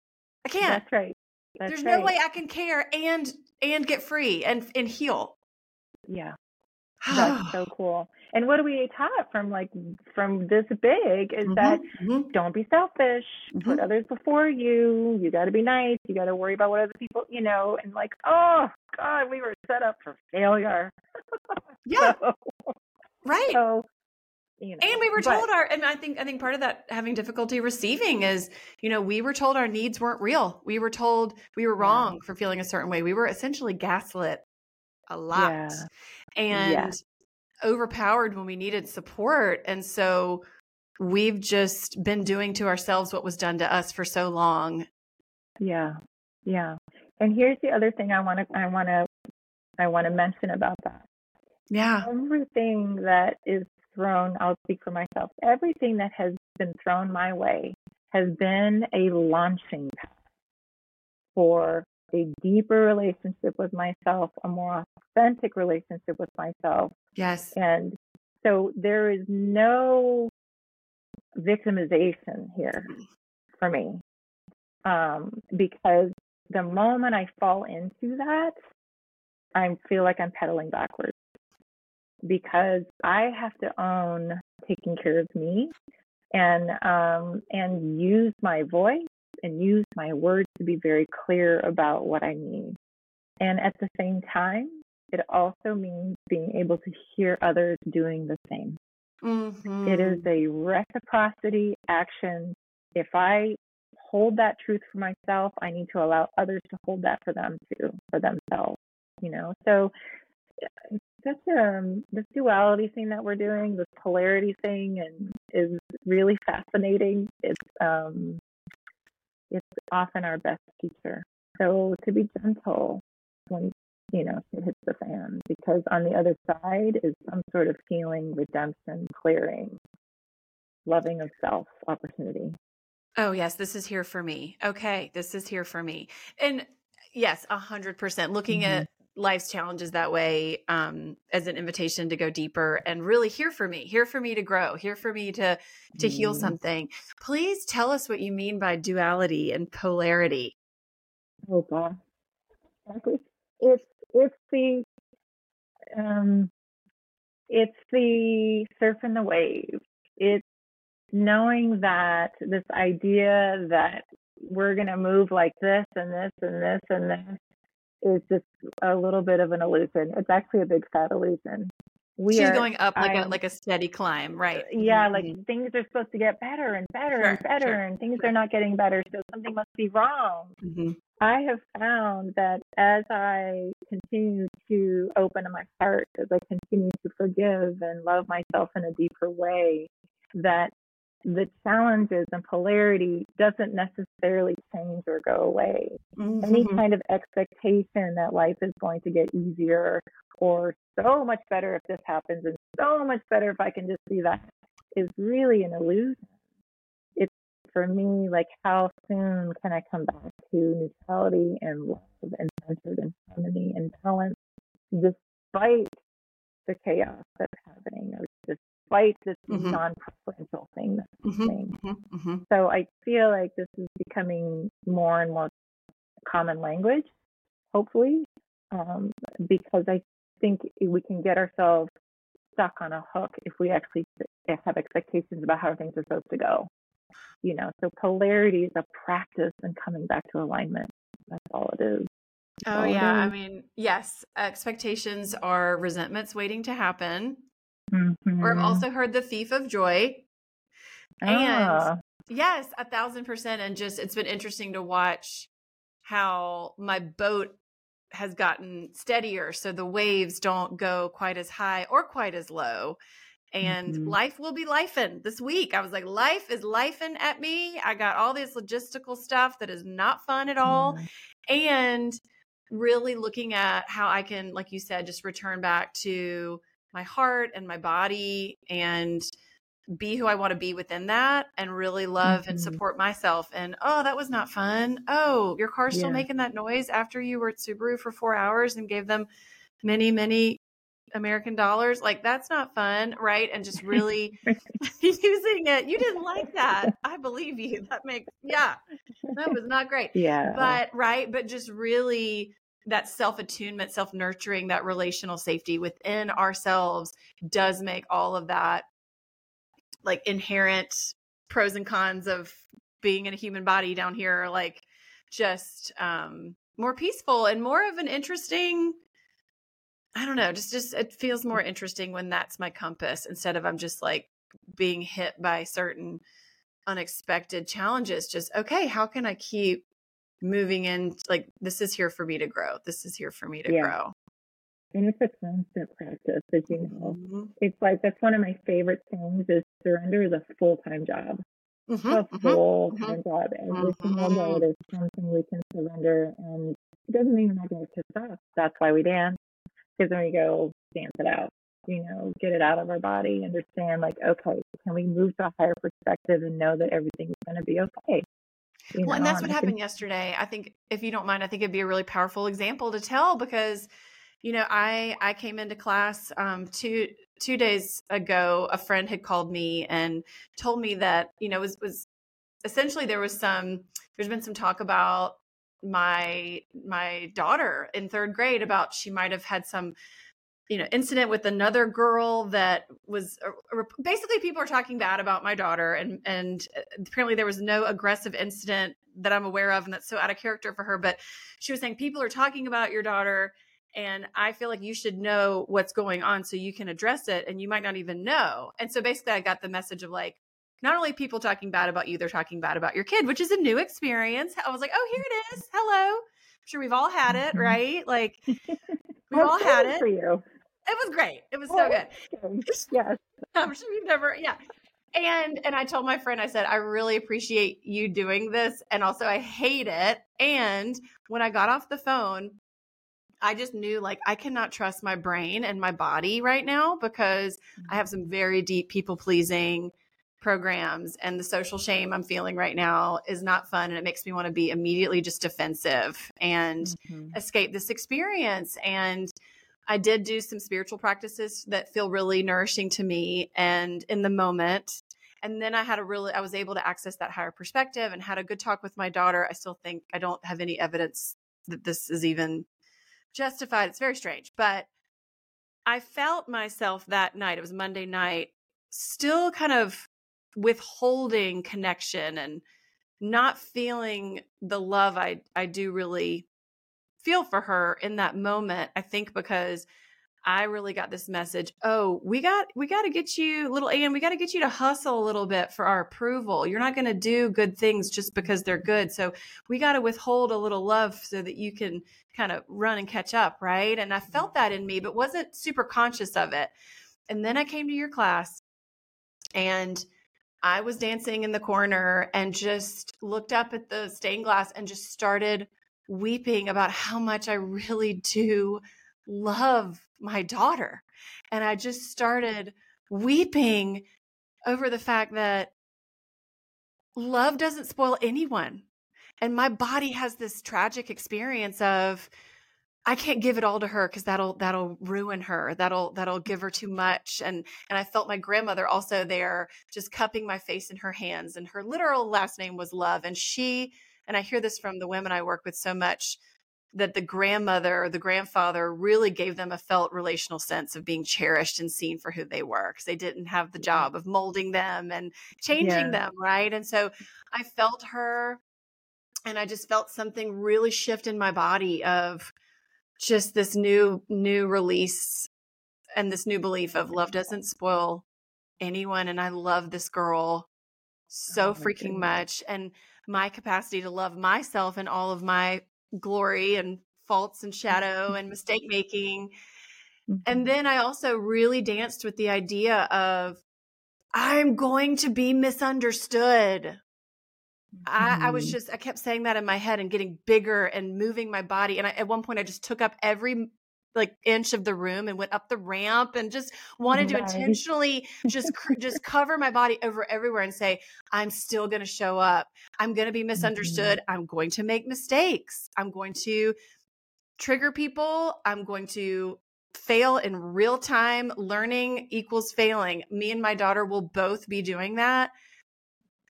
I can't. That's right. That's There's right. no way I can care and and get free and and heal. Yeah. [SIGHS] That's so cool. And what do we taught from like from this big is Mhm, that mhm. don't be selfish. Put Mhm. others before you. You got to be nice. You got to worry about what other people, you know. And like, oh God, we were set up for failure. [LAUGHS] Yeah, So, right. so you know. and we were but- told our and i think i think part of that having difficulty receiving is you know we were told our needs weren't real we were told we were Yeah. wrong for feeling a certain way we were essentially gaslit a lot Yeah. and Yeah. Overpowered when we needed support and so we've just been doing to ourselves what was done to us for so long Yeah, yeah. And here's the other thing I want to I want to I want to mention about that. yeah Everything that is thrown, I'll speak for myself. Everything that has been thrown my way has been a launching pad for a deeper relationship with myself, a more authentic relationship with myself. yes And so there is no victimization here for me. Um, because the moment I fall into that, I feel like I'm pedaling backwards because I have to own taking care of me and um, and use my voice and use my words to be very clear about what I mean. And at the same time, it also means being able to hear others doing the same. Mhm. It is a reciprocity action. If I hold that truth for myself, I need to allow others to hold that for them too, for themselves. You know, so such um this duality thing that we're doing, this polarity thing, and is really fascinating. It's um it's often our best teacher. So to be gentle when you know it hits the fan, because on the other side is some sort of healing, redemption, clearing, loving of self opportunity. Oh, yes, this is here for me. Okay, this is here for me. And yes, a hundred percent. Looking Mhm. at life's challenges that way um, as an invitation to go deeper and really here for me, here for me to grow, here for me to to heal Mm. something. Please tell us what you mean by duality and polarity. Oh. Exactly. It's it's the um it's the surf and the wave. It's knowing that this idea that we're gonna move like this and this and this and this is just a little bit of an illusion. It's actually a big fat illusion. We She's are, going up like a like a steady climb, right? yeah, Mhm, like things are supposed to get better and better and better, sure, and things are not getting better, so something must be wrong. Mhm. I have found that as I continue to open my heart, as I continue to forgive and love myself in a deeper way, that the challenges and polarity doesn't necessarily change or go away. Any Mhm. kind of expectation that life is going to get easier or so much better if this happens and so much better if I can just see that is really an illusion. It's for me like how soon can I come back to neutrality and love and centered and harmony and balance despite the chaos that's happening or despite this Mhm. non-preferential thing Mhm, happening. mhm, mhm. So I feel like this is becoming more and more common language, hopefully, um, because I think we can get ourselves stuck on a hook if we actually have expectations about how things are supposed to go. You know, so polarity is a practice and coming back to alignment. That's all it is. Oh yeah, I mean, yes, expectations are resentments waiting to happen. Or Mhm. I've also heard the thief of joy. And Ah, yes, a thousand percent. And just it's been interesting to watch how my boat has gotten steadier. So the waves don't go quite as high or quite as low. And Mhm. life will be lifing this week. I was like, life is lifing at me. I got all this logistical stuff that is not fun at all. yeah. And really looking at how I can, like you said, just return back to my heart and my body and be who I want to be within that and really love and Mhm. support myself. And oh, that was not fun. Oh, your car's still Yeah. making that noise after you were at Subaru for four hours and gave them many, many American dollars. Like that's not fun, right? And just really [LAUGHS] [LAUGHS] using it. You didn't like that. I believe you. That makes yeah. That was not great. Yeah. But right, but just really that self attunement, self nurturing, that relational safety within ourselves does make all of that like inherent pros and cons of being in a human body down here like just um more peaceful and more of an interesting I don't know, just just it feels more interesting when that's my compass instead of I'm just like being hit by certain unexpected challenges. Just okay, how can I keep moving in like this is here for me to grow. This is here for me to yeah. grow. And it's a constant practice, as you know. Mm-hmm. It's like that's one of my favorite things is surrender is a full time job. Mm-hmm, a mm-hmm, full time mm-hmm, job. Every single day mm-hmm. there's something we can surrender and it doesn't mean we're not gonna piss off. That's why we dance because then we go dance it out, you know, get it out of our body, understand like, okay, can we move to a higher perspective and know that everything is going to be okay? You well, know, and that's what happened yesterday. I think, if you don't mind, I think it'd be a really powerful example to tell because, you know, I I came into class um, two two days ago. A friend had called me and told me that you know was was essentially there was some there's been some talk about my my daughter in third grade about she might have had some you know incident with another girl that was basically people are talking bad about my daughter and and uh, apparently there was no aggressive incident that I'm aware of and that's so out of character for her but she was saying people are talking about your daughter and I feel like you should know what's going on so you can address it and you might not even know and so basically I got the message of like not only people talking bad about you, they're talking bad about your kid, which is a new experience. I was like, oh, here it is. Hello. I'm sure we've all had it, mm-hmm. right? Like [LAUGHS] we've all had it. For you. It was great. It was so good. [LAUGHS] Yes. [LAUGHS] I'm sure you've never, yeah. And and I told my friend, I said, I really appreciate you doing this. And also I hate it. And when I got off the phone, I just knew like I cannot trust my brain and my body right now because I have some very deep people pleasing programs and the social shame I'm feeling right now is not fun and it makes me want to be immediately just defensive and mm-hmm. escape this experience and I did do some spiritual practices that feel really nourishing to me and in the moment and then I had a really I was able to access that higher perspective and had a good talk with my daughter. I still think I don't have any evidence that this is even justified. It's very strange, but I felt myself that night. It was Monday night still kind of withholding connection and not feeling the love I I do really feel for her in that moment. I think because I really got this message. Oh, we got we got to get you little Ann, we got to get you to hustle a little bit for our approval. You're not going to do good things just because they're good. So, we got to withhold a little love so that you can kind of run and catch up, right? And I mm-hmm. felt that in me, but wasn't super conscious of it. And then I came to your class and I was dancing in the corner and just looked up at the stained glass and just started weeping about how much I really do love my daughter. And I just started weeping over the fact that love doesn't spoil anyone. And my body has this tragic experience of I can't give it all to her because that'll that'll ruin her. That'll that'll give her too much. And and I felt my grandmother also there, just cupping my face in her hands. And her literal last name was Love. And she and I hear this from the women I work with so much that the grandmother or the grandfather really gave them a felt relational sense of being cherished and seen for who they were because they didn't have the job of molding them and changing yeah. them right and so i felt her and i just felt something really shift in my body of just this new new release and this new belief of love doesn't spoil anyone and I love this girl so oh freaking goodness. much and my capacity to love myself and all of my glory and faults and shadow and mistake making. Mm-hmm. And then I also really danced with the idea of I'm going to be misunderstood. I, I, was mm-hmm. just I kept saying that in my head and getting bigger and moving my body. And I, at one point, I just took up every like inch of the room and went up the ramp and just wanted nice. to intentionally just just [LAUGHS] cover my body over everywhere and say i'm still going to show up i'm going to be misunderstood mm-hmm. i'm going to make mistakes i'm going to trigger people i'm going to fail in real time. Learning equals failing. Me and my daughter will both be doing that.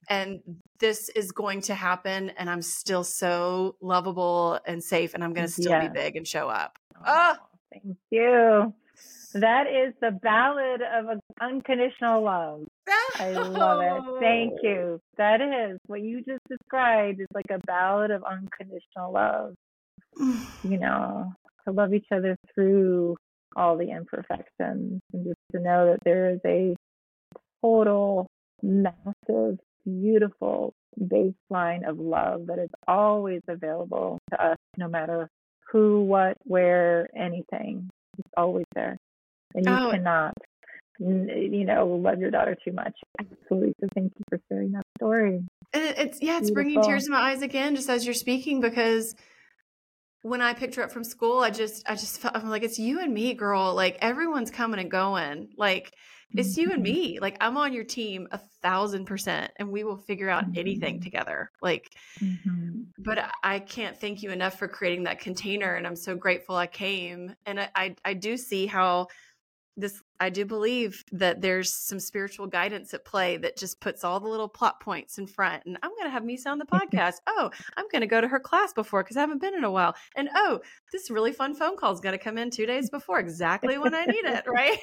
And this is going to happen. And I'm still so lovable and safe. And I'm going to still be big and show up. Oh, thank you. That is the ballad of unconditional love. I love it. Thank oh. you. That is what you just described is like a ballad of unconditional love. [SIGHS] you know, to love each other through all the imperfections and just to know that there is a total, massive, beautiful baseline of love that is always available to us, no matter who, what, where, anything. It's always there and you oh. cannot you know love your daughter too much absolutely so thank you for sharing that story and it's yeah it's Beautiful. bringing tears to my eyes again just as you're speaking because when I picked her up from school, I just, I just felt, I'm like, it's you and me, girl. Like everyone's coming and going. Like it's you and mm-hmm. me. Like I'm on your team a thousand percent and we will figure out mm-hmm. anything together. Like, mm-hmm. but I can't thank you enough for creating that container. And I'm so grateful I came. And I, I, I do see how this I do believe that there's some spiritual guidance at play that just puts all the little plot points in front. And I'm going to have Misa on the [LAUGHS] podcast. oh, I'm going to go to her class before because I haven't been in a while. And oh, this really fun phone call is going to come in two days before, exactly when I need it. Right?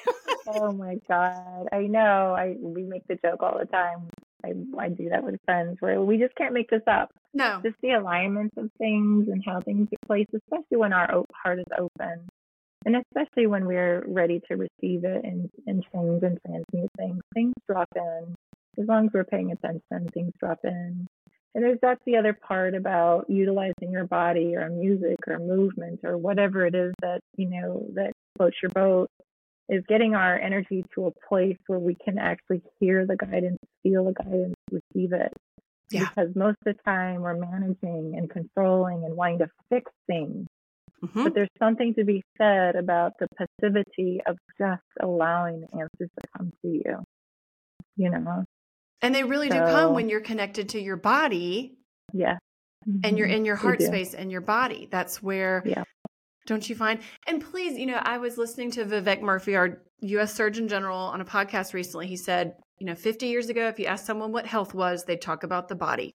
oh my god, I know. I we make the joke all the time. I I do that with friends where we just can't make this up. No, just the alignments of things and how things get placed, especially when our heart is open and especially when we're ready to receive it and, and change and transmute things, things drop in. As long as we're paying attention, things drop in. And there's that's the other part about utilizing your body or music or movement or whatever it is that, you know, that floats your boat is getting our energy to a place where we can actually hear the guidance, feel the guidance, receive it. Yeah. Because most of the time we're managing and controlling and wanting to fix things Mm-hmm. But there's something to be said about the passivity of just allowing the answers to come to you. You know? And they really so, do come when you're connected to your body. Yeah. Mm-hmm. And you're mm-hmm. in your heart space and your body. That's where yeah. Don't you find? And please, you know, I was listening to Vivek Murthy, our US Surgeon General, on a podcast recently. He said, you know, 50 years ago, if you asked someone what health was, they'd talk about the body.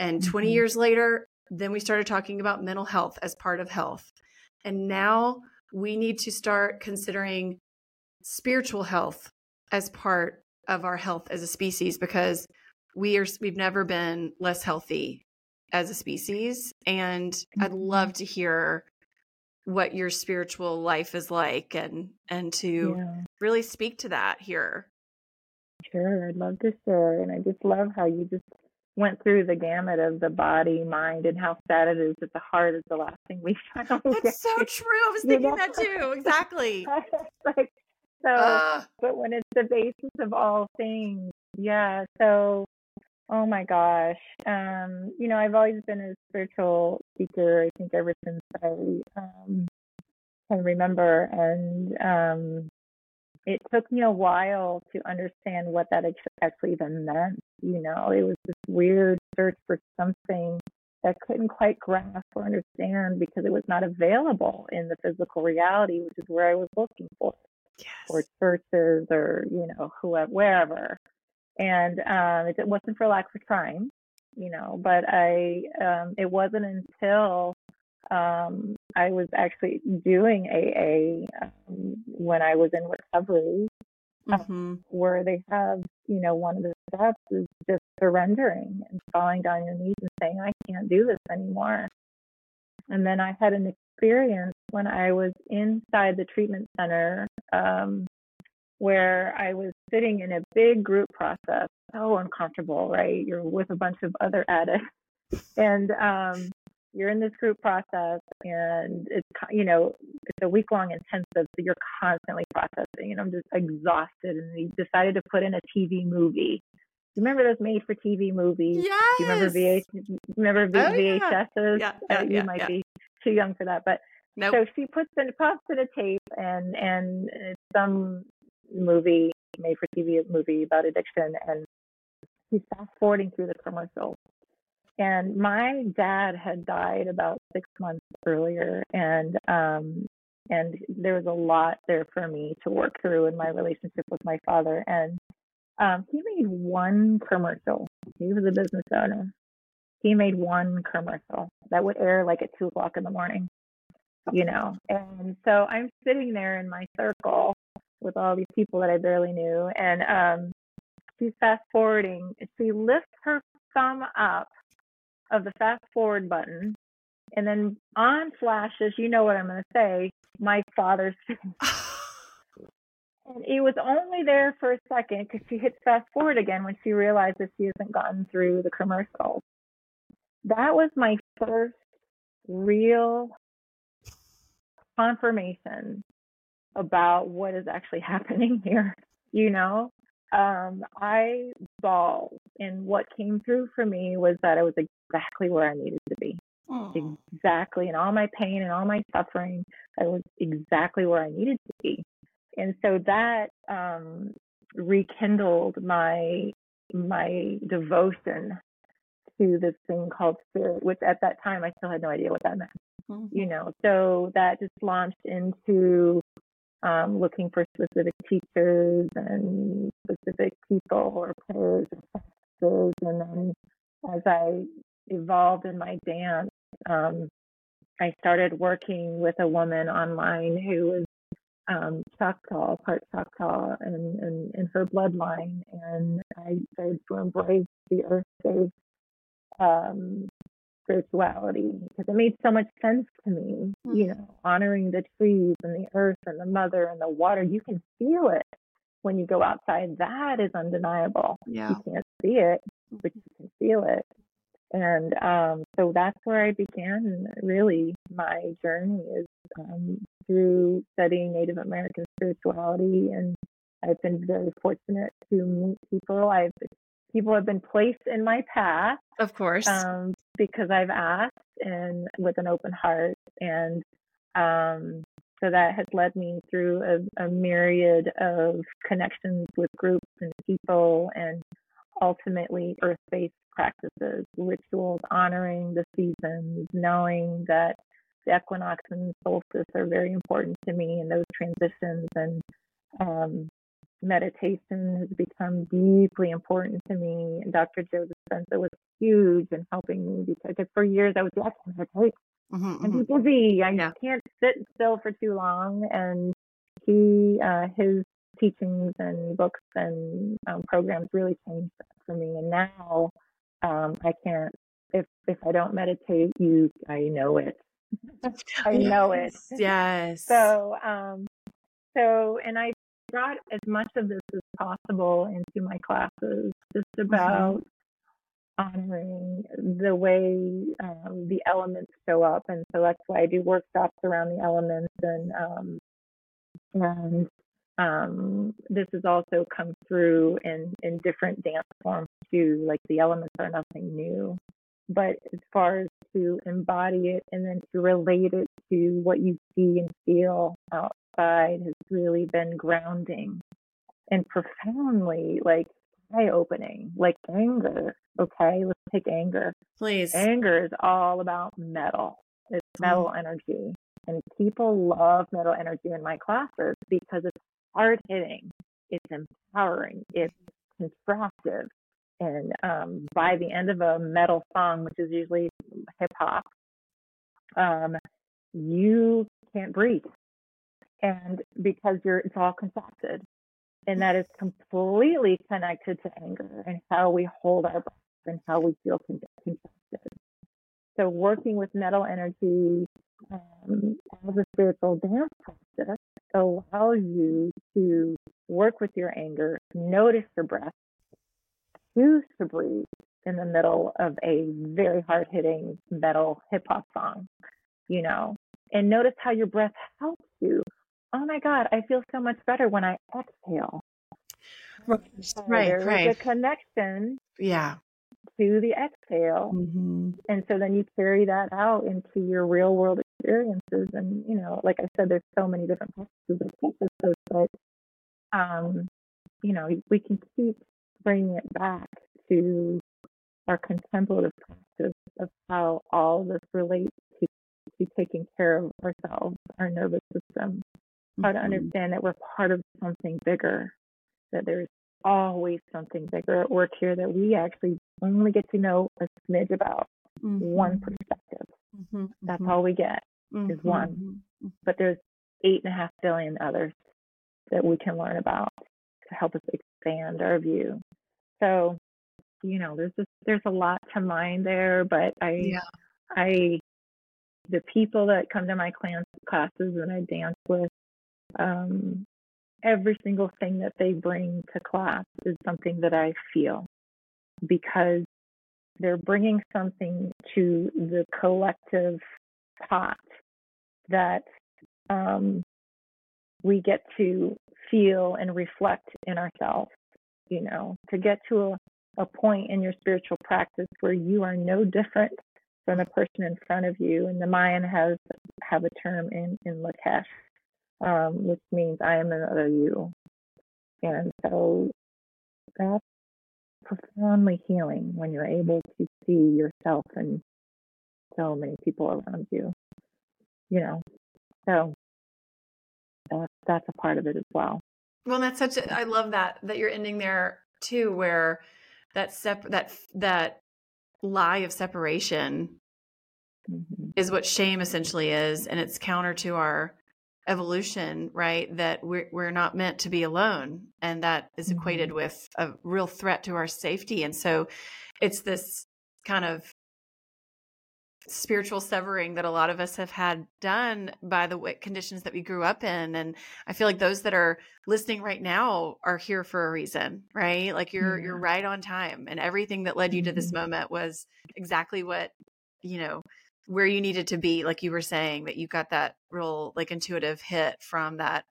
And mm-hmm. 20 years later, then we started talking about mental health as part of health. And now we need to start considering spiritual health as part of our health as a species because we are we've never been less healthy as a species and mm-hmm. I'd love to hear what your spiritual life is like and and to yeah. really speak to that here. Sure, I'd love to share and I just love how you just went through the gamut of the body, mind, and how sad it is that the heart is the last thing we [LAUGHS] finally That's get so true. I was thinking you know? that too. Exactly. [LAUGHS] like, so, uh. but when it's the basis of all things, yeah. So, oh my gosh, um, you know, I've always been a spiritual seeker. I think ever since I um, can remember, and um, it took me a while to understand what that actually even meant. You know, it was this weird search for something that I couldn't quite grasp or understand because it was not available in the physical reality, which is where I was looking for, yes. or churches or you know whoever wherever. And um, it, it wasn't for lack of trying, you know, but I um, it wasn't until um, I was actually doing AA um, when I was in recovery, um, mm-hmm. where they have, you know, one of the steps is just surrendering and falling down your knees and saying, I can't do this anymore. And then I had an experience when I was inside the treatment center um, where I was sitting in a big group process, so uncomfortable, right? You're with a bunch of other addicts. [LAUGHS] And um, you're in this group process and it's you know it's a week long intensive so you're constantly processing and i'm just exhausted and we decided to put in a tv movie do you remember those made for tv movies yes. do you remember VH, remember v- oh, vhs's yeah. Yeah, uh, you yeah, might yeah. be too young for that but nope. so she puts in pops in a tape and and some movie made for tv movie about addiction and she's fast forwarding through the commercials and my dad had died about six months earlier, and um, and there was a lot there for me to work through in my relationship with my father. And um, he made one commercial. He was a business owner. He made one commercial that would air like at two o'clock in the morning, you know. And so I'm sitting there in my circle with all these people that I barely knew, and um, she's fast forwarding. She lifts her thumb up of the fast forward button, and then on flashes, you know what I'm going to say, my father's [LAUGHS] and it was only there for a second because she hits fast forward again when she realizes she hasn't gotten through the commercial. That was my first real confirmation about what is actually [LAUGHS] happening here, you know? Um, I bawled, and what came through for me was that I was exactly where I needed to be. Aww. Exactly, and all my pain and all my suffering, I was exactly where I needed to be. And so that um, rekindled my my devotion to this thing called spirit, which at that time I still had no idea what that meant. Mm-hmm. You know, so that just launched into um, looking for specific teachers and specific people or players and And then as I evolved in my dance, um, I started working with a woman online who was um, Choctaw, part Choctaw, and in, her bloodline. And I started to embrace the earth based um, spirituality because it made so much sense to me. Mm-hmm. You know, honoring the trees and the earth and the mother and the water. You can feel it when you go outside. That is undeniable. Yeah. You can't see it, but you can feel it. And um, so that's where I began really my journey is um, through studying Native American spirituality. And I've been very fortunate to meet people. I've people have been placed in my path, of course, um, because I've asked and with an open heart, and um, so that has led me through a, a myriad of connections with groups and people, and ultimately earth-based practices, rituals honoring the seasons, knowing that the equinox and solstice are very important to me and those transitions and um, meditation has become deeply important to me. And Dr. Joe Dispenza was huge in helping me because for years I was like, I can't meditate. Mm-hmm, I'm mm-hmm. busy. I yeah. can't sit still for too long. And he, uh, his teachings and books and um, programs really changed that for me. And now um, I can't. If if I don't meditate, you, I know it. [LAUGHS] I know it. Yes. So, um, so, and I brought as much of this as possible into my classes, just mm-hmm. about honoring the way um, the elements show up, and so that's why I do workshops around the elements, and um, and um, this has also come through in in different dance forms too. Like the elements are nothing new, but as far as to embody it and then to relate it to what you see and feel outside has really been grounding and profoundly like eye opening, like anger. Okay, let's take anger. Please. Anger is all about metal. It's mm-hmm. metal mm. energy. And people love metal energy in my classes because it's hard hitting, it's empowering, it's constructive. And um, by the end of a metal song, which is usually hip hop, um, you can't breathe. And because you're, it's all contracted. And that is completely connected to anger and how we hold our breath and how we feel contracted. So working with metal energy um, as a spiritual dance practice allows you to work with your anger, notice your breath, choose to breathe in the middle of a very hard hitting metal hip hop song, you know, and notice how your breath helps you. Oh my God, I feel so much better when I exhale. Right, so right. There's right. a connection. Yeah. To the exhale. Mm-hmm. And so then you carry that out into your real world experiences. And, you know, like I said, there's so many different practices teach us but, um, you know, we can keep bringing it back to our contemplative practice of how all this relates to, to taking care of ourselves, our nervous system, how to understand that we're part of something bigger, that there's always something bigger at work here that we actually only get to know a smidge about mm-hmm. one perspective. Mm-hmm. That's mm-hmm. all we get is mm-hmm. one. Mm-hmm. But there's eight and a half billion others that we can learn about to help us expand our view. So, you know, there's just there's a lot to mine there, but I yeah. I the people that come to my class classes and I dance with, um, every single thing that they bring to class is something that I feel because they're bringing something to the collective pot that um, we get to feel and reflect in ourselves. You know, to get to a, a point in your spiritual practice where you are no different from the person in front of you. And the Mayan has have a term in in Lak'ech, um, which means I am another you. And so that's profoundly healing when you're able to see yourself and so many people around you. You know, so that's that's a part of it as well. Well, that's such. A, I love that that you're ending there too, where that sep that that lie of separation mm-hmm. is what shame essentially is, and it's counter to our evolution, right? That we're we're not meant to be alone, and that is equated mm-hmm. with a real threat to our safety. And so, it's this kind of spiritual severing that a lot of us have had done by the conditions that we grew up in and i feel like those that are listening right now are here for a reason right like you're you're right on time and everything that led you to this mm-hmm. moment was exactly what you know where you needed to be like you were saying that you got that real like intuitive hit from that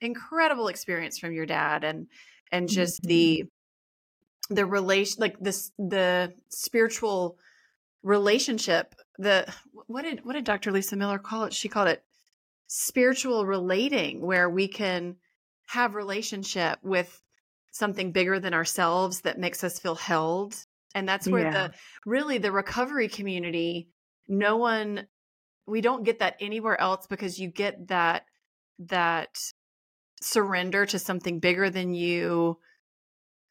incredible experience from your dad and and just mm-hmm. the the relation like this the spiritual relationship the what did what did dr lisa miller call it she called it spiritual relating where we can have relationship with something bigger than ourselves that makes us feel held and that's where yeah. the really the recovery community no one we don't get that anywhere else because you get that that surrender to something bigger than you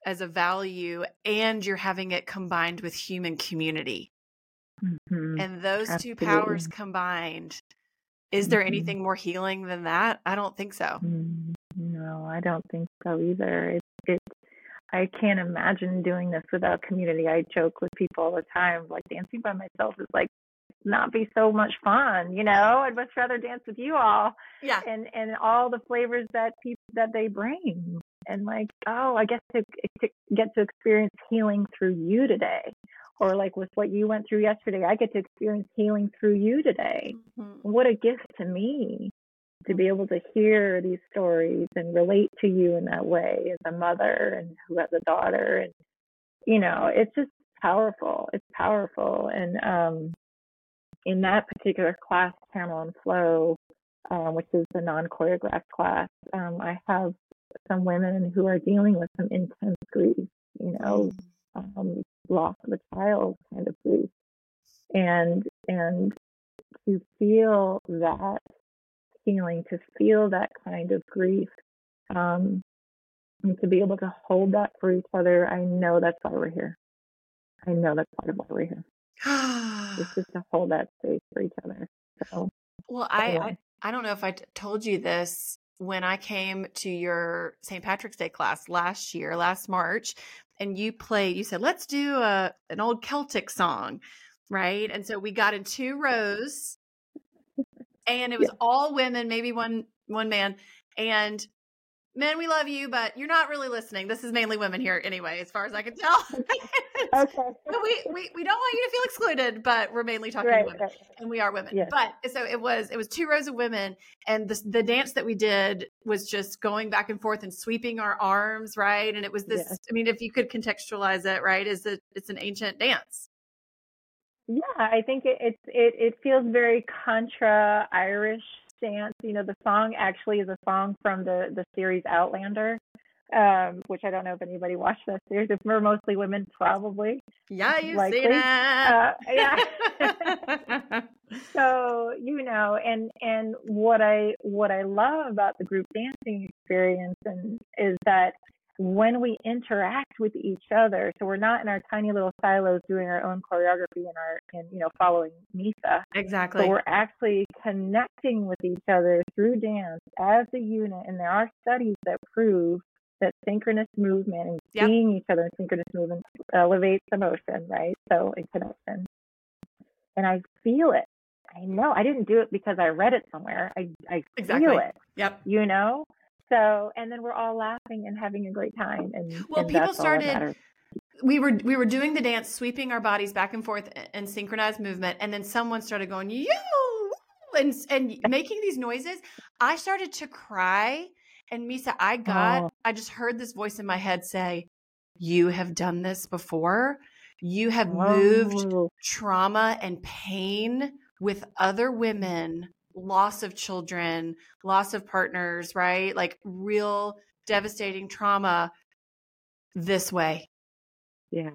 as a value and you're having it combined with human community mm-hmm. and those Absolutely. two powers combined is there mm-hmm. anything more healing than that i don't think so mm, no i don't think so either it, it I can't imagine doing this without community. I joke with people all the time, like dancing by myself is like not be so much fun, you know? I'd much rather dance with you all. Yeah. And and all the flavors that people that they bring. And like, oh, I guess to, to get to experience healing through you today. Or like with what you went through yesterday, I get to experience healing through you today. Mm-hmm. What a gift to me to be able to hear these stories and relate to you in that way as a mother and who has a daughter and you know, it's just powerful. It's powerful. And um in that particular class, Channel and Flow, um, which is the non choreographed class, um, I have some women who are dealing with some intense grief, you know, mm. um, loss of a child kind of grief. And, and to feel that feeling, to feel that kind of grief, um, and to be able to hold that for each other, I know that's why we're here. I know that's part of why we're here it's just to hold that space for each other. So, well, I, I, I don't know if I t- told you this when I came to your St. Patrick's Day class last year, last March, and you played. You said, "Let's do a an old Celtic song." Right. And so we got in two rows and it was [LAUGHS] yeah. all women, maybe one one man. And men, we love you, but you're not really listening. This is mainly women here anyway, as far as I can tell. [LAUGHS] okay. we, we, we don't want you to feel excluded, but we're mainly talking right, women right. and we are women. Yes. But so it was, it was two rows of women and the, the dance that we did was just going back and forth and sweeping our arms. Right. And it was this, yes. I mean, if you could contextualize it, right, is that it's an ancient dance. Yeah, I think it, it it it feels very contra Irish dance. You know, the song actually is a song from the the series Outlander. um, which I don't know if anybody watched that series. If we're mostly women, probably. Yeah, you've likely. seen it. Uh, yeah. [LAUGHS] so you know, and and what I what I love about the group dancing experience and is that when we interact with each other, so we're not in our tiny little silos doing our own choreography and our and you know following Misa. Exactly. But we're actually connecting with each other through dance as a unit, and there are studies that prove that synchronous movement and yep. seeing each other in synchronous movement elevates emotion, right? So in connection. And I feel it. I know. I didn't do it because I read it somewhere. I I exactly. feel it. Yep. You know? So and then we're all laughing and having a great time. And well, and people started we were we were doing the dance, sweeping our bodies back and forth and synchronized movement, and then someone started going, you and and [LAUGHS] making these noises. I started to cry and Misa, I got, oh. I just heard this voice in my head say, You have done this before. You have Whoa. moved trauma and pain with other women, loss of children, loss of partners, right? Like real devastating trauma this way. Yeah.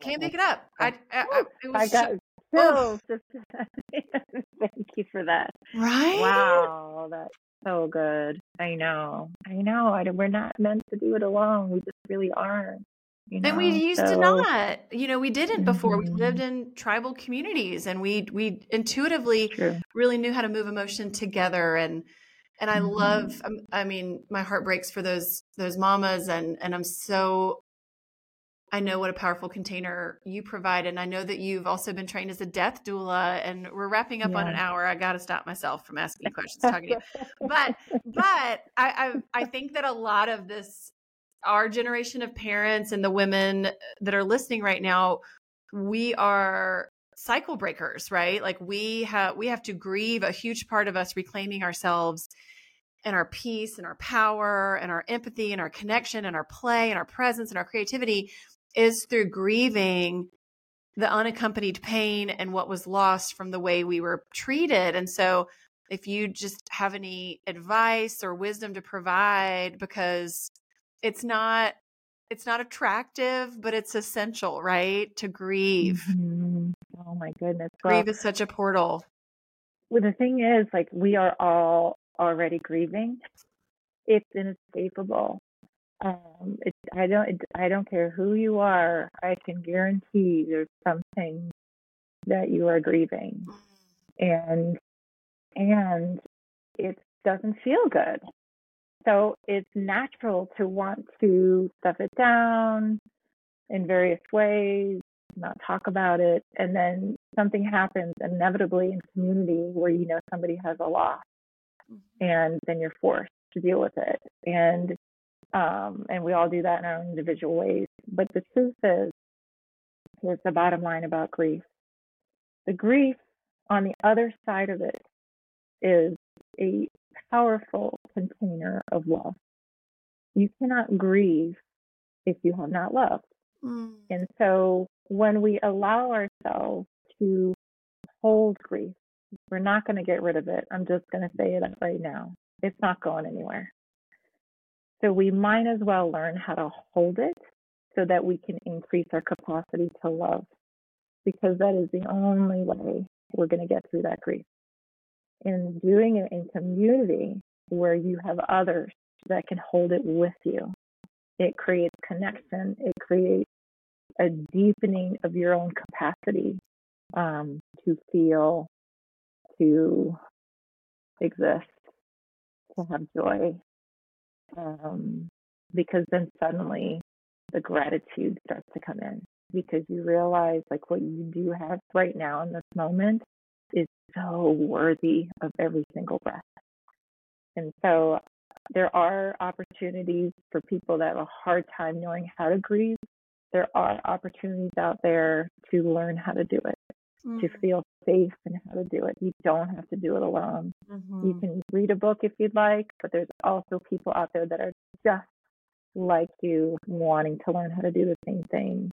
Can't make it up. I, I, I, it was I got so. Oh. [LAUGHS] Thank you for that. Right? Wow. that's so good. I know. I know. I, we're not meant to do it alone. We just really aren't. You know? And we used so, to not. You know, we didn't before. Mm-hmm. We lived in tribal communities, and we we intuitively True. really knew how to move emotion together. And and I mm-hmm. love. Um, I mean, my heart breaks for those those mamas, and and I'm so I know what a powerful container you provide. And I know that you've also been trained as a death doula and we're wrapping up yeah. on an hour. I got to stop myself from asking questions, talking to you. But, [LAUGHS] but I, I, I think that a lot of this, our generation of parents and the women that are listening right now, we are cycle breakers, right? Like we have, we have to grieve a huge part of us reclaiming ourselves and our peace and our power and our empathy and our connection and our play and our presence and our creativity is through grieving the unaccompanied pain and what was lost from the way we were treated. And so, if you just have any advice or wisdom to provide, because it's not it's not attractive, but it's essential, right? To grieve. Mm-hmm. Oh my goodness. Grieve well, is such a portal. Well, the thing is, like, we are all already grieving. It's inescapable. Um, it, I don't. It, I don't care who you are. I can guarantee there's something that you are grieving, and and it doesn't feel good. So it's natural to want to stuff it down in various ways, not talk about it, and then something happens inevitably in community where you know somebody has a loss, mm-hmm. and then you're forced to deal with it. And um, and we all do that in our own individual ways. But the truth is, here's the bottom line about grief the grief on the other side of it is a powerful container of love. You cannot grieve if you have not loved. Mm. And so when we allow ourselves to hold grief, we're not going to get rid of it. I'm just going to say it right now. It's not going anywhere. So we might as well learn how to hold it so that we can increase our capacity to love because that is the only way we're going to get through that grief. In doing it in community where you have others that can hold it with you, it creates connection, it creates a deepening of your own capacity um, to feel, to exist, to have joy, um, because then suddenly the gratitude starts to come in because you realize like what you do have right now in this moment is so worthy of every single breath. And so there are opportunities for people that have a hard time knowing how to grieve. There are opportunities out there to learn how to do it mm-hmm. to feel safe and how to do it. You don't have to do it alone. Mm-hmm. You can read a book if you'd like, but there's also people out there that are just like you wanting to learn how to do the same thing.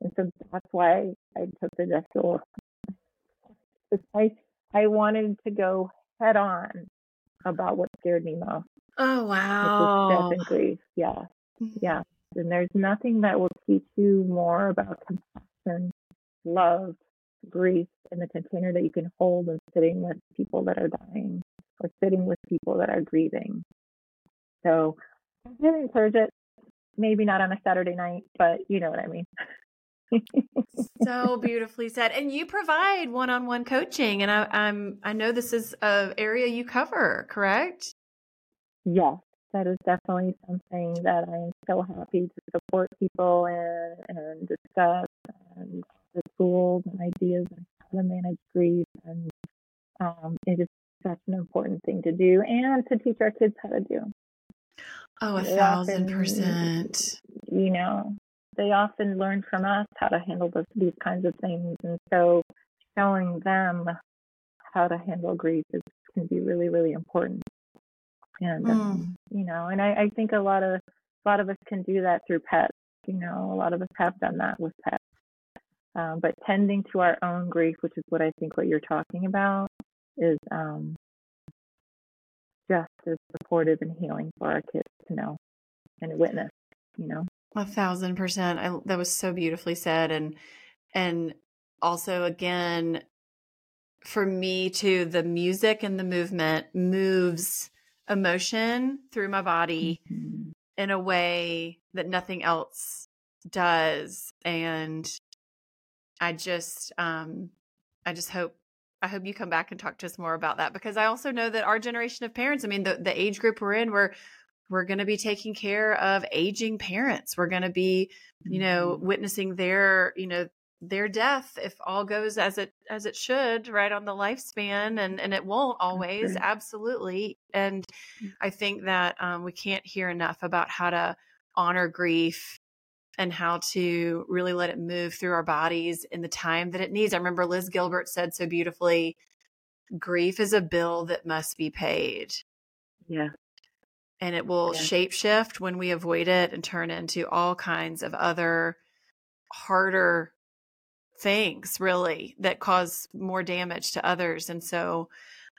And so that's why I took the death doula. I, I wanted to go head on about what scared me most. Oh wow. death and grief. Yeah. Mm-hmm. Yeah. And there's nothing that will teach you more about compassion, love, grief in the container that you can hold and sitting with people that are dying or sitting with people that are grieving. So I really encourage it. Maybe not on a Saturday night, but you know what I mean. [LAUGHS] so beautifully said. And you provide one-on-one coaching, and I, I'm I know this is a area you cover, correct? Yes, that is definitely something that I'm so happy to support people and and discuss and the tools and ideas on how to manage grief. And um, it is such an important thing to do and to teach our kids how to do. Oh, a thousand often, percent. You know, they often learn from us how to handle this, these kinds of things. And so showing them how to handle grief is, can be really, really important. And, mm. you know, and I, I think a lot of, a lot of us can do that through pets. You know, a lot of us have done that with pets. Um, but tending to our own grief, which is what I think what you're talking about, is um, just as supportive and healing for our kids to know and witness. You know, a thousand percent. I, that was so beautifully said, and and also again, for me too, the music and the movement moves emotion through my body mm-hmm. in a way that nothing else does, and I just um I just hope I hope you come back and talk to us more about that because I also know that our generation of parents, I mean the the age group we're in, we're we're going to be taking care of aging parents. We're going to be, you know, mm-hmm. witnessing their, you know, their death if all goes as it as it should right on the lifespan and and it won't always absolutely and mm. i think that um, we can't hear enough about how to honor grief and how to really let it move through our bodies in the time that it needs. I remember Liz Gilbert said so beautifully grief is a bill that must be paid. Yeah. And it will yeah. shapeshift when we avoid it and turn into all kinds of other harder things, really, that cause more damage to others. And so,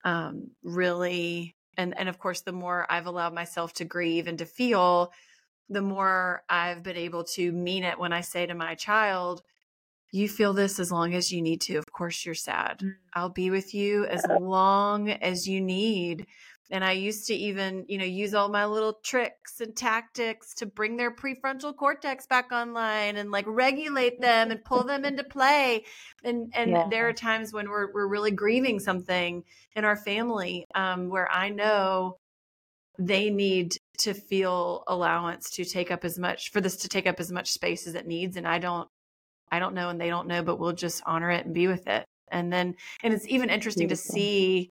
um, really, and, and of course, the more I've allowed myself to grieve and to feel, the more I've been able to mean it when I say to my child, you feel this as long as you need to. Of course, you're sad. Mm. I'll be with you as long as you need. And I used to even, you know, use all my little tricks and tactics to bring their prefrontal cortex back online and like regulate them and pull them into play. And and yeah. there are times when we're we're really grieving something in our family um, where I know they need to feel allowance to take up as much for this to take up as much space as it needs and i don't i don't know and they don't know but we'll just honor it and be with it and then and it's even interesting Beautiful. to see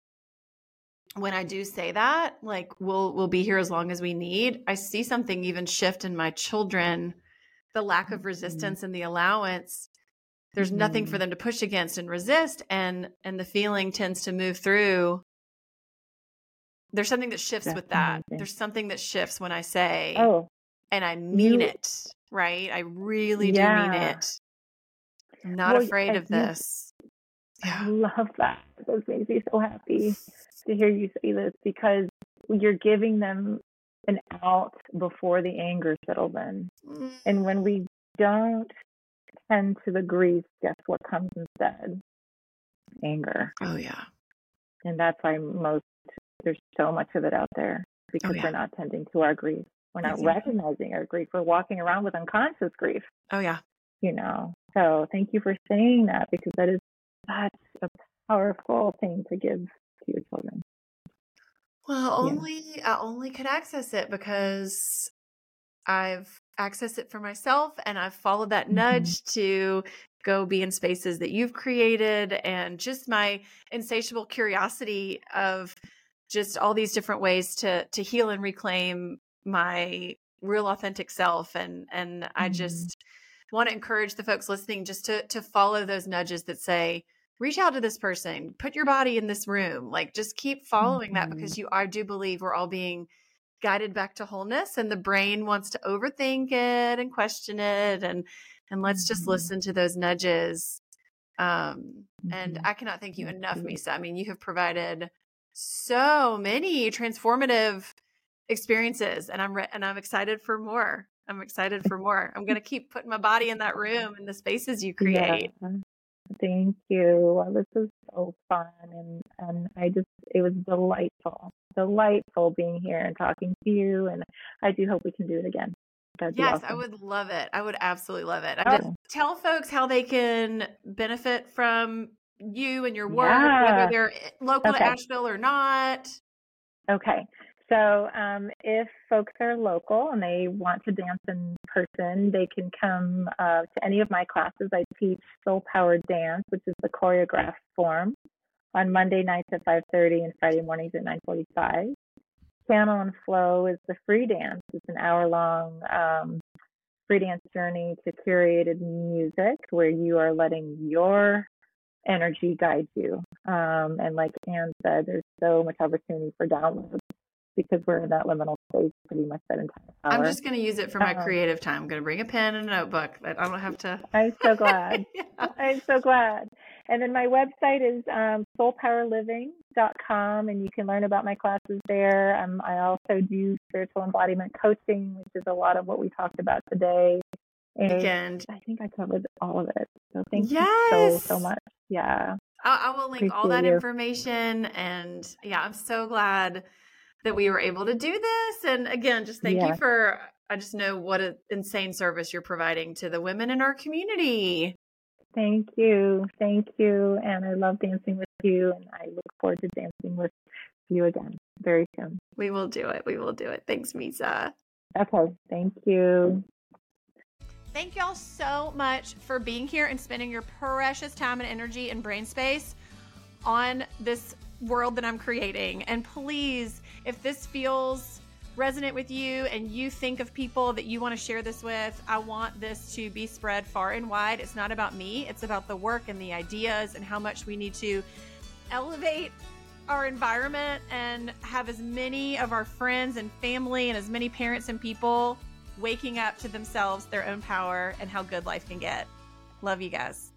when i do say that like we'll we'll be here as long as we need i see something even shift in my children the lack of mm-hmm. resistance and the allowance there's mm-hmm. nothing for mm-hmm. them to push against and resist and and the feeling tends to move through there's something that shifts with that. There's something that shifts when I say, oh, and I mean you, it, right? I really yeah. do mean it. I'm not well, afraid of this. I love that. This makes me so happy to hear you say this because you're giving them an out before the anger settles in. Mm. And when we don't tend to the grief, guess what comes instead? Anger. Oh, yeah. And that's why most there's so much of it out there because oh, yeah. we're not tending to our grief. We're not recognizing our grief. We're walking around with unconscious grief. Oh, yeah. You know, so thank you for saying that because that is such a powerful thing to give your children. Well, only yeah. I only could access it because I've accessed it for myself and I've followed that mm-hmm. nudge to go be in spaces that you've created and just my insatiable curiosity of just all these different ways to to heal and reclaim my real authentic self and and mm-hmm. I just want to encourage the folks listening just to to follow those nudges that say reach out to this person put your body in this room like just keep following mm-hmm. that because you I do believe we're all being guided back to wholeness and the brain wants to overthink it and question it and and let's just mm-hmm. listen to those nudges um and mm-hmm. I cannot thank you enough Misa I mean you have provided so many transformative experiences and I'm re- and I'm excited for more. I'm excited for more. I'm going to keep putting my body in that room and the spaces you [LAUGHS] create. Yeah. Thank you. This was so fun and and I just it was delightful. Delightful being here and talking to you and I do hope we can do it again. That'd yes, awesome. I would love it. I would absolutely love it. Oh. Tell folks how they can benefit from you and your work, yeah. whether they're eh, local okay. to Asheville or not. Okay. So um, if folks are local and they want to dance in person, they can come uh, to any of my classes. I teach Soulpower Dance, which is the choreographed form, on Monday nights at 5:30 and Friday mornings at 9:45. Channel and Flow is the free dance. It's an hour-long um, free dance journey to curated music where you are letting your energy guide you. Um, and like Anne said, there's so much opportunity for downloads because we're in that liminal space pretty much that entire hour. I'm just going to use it for my um, creative time. I'm going to bring a pen and a notebook. that I don't have to. [LAUGHS] I'm so glad. [LAUGHS] yeah. I'm so glad. And then my website is um, soulpowerliving.com, and you can learn about my classes there. Um, I also do spiritual embodiment coaching, which is a lot of what we talked about today. And I think I covered all of it. So thank yes. you so, so much. Yeah. I, I will link Appreciate all that you. information. And yeah, I'm so glad that we were able to do this. And again, just thank yeah. you for, I just know what an insane service you're providing to the women in our community. Thank you. Thank you. And I love dancing with you. And I look forward to dancing with you again very soon. We will do it. We will do it. Thanks, Misa. Okay. Thank you. Thank y'all so much for being here and spending your precious time and energy and brain space on this world that I'm creating. And please, if this feels resonant with you and you think of people that you want to share this with, I want this to be spread far and wide. It's not about me, it's about the work and the ideas and how much we need to elevate our environment and have as many of our friends and family and as many parents and people waking up to themselves, their own power, and how good life can get. Love you guys.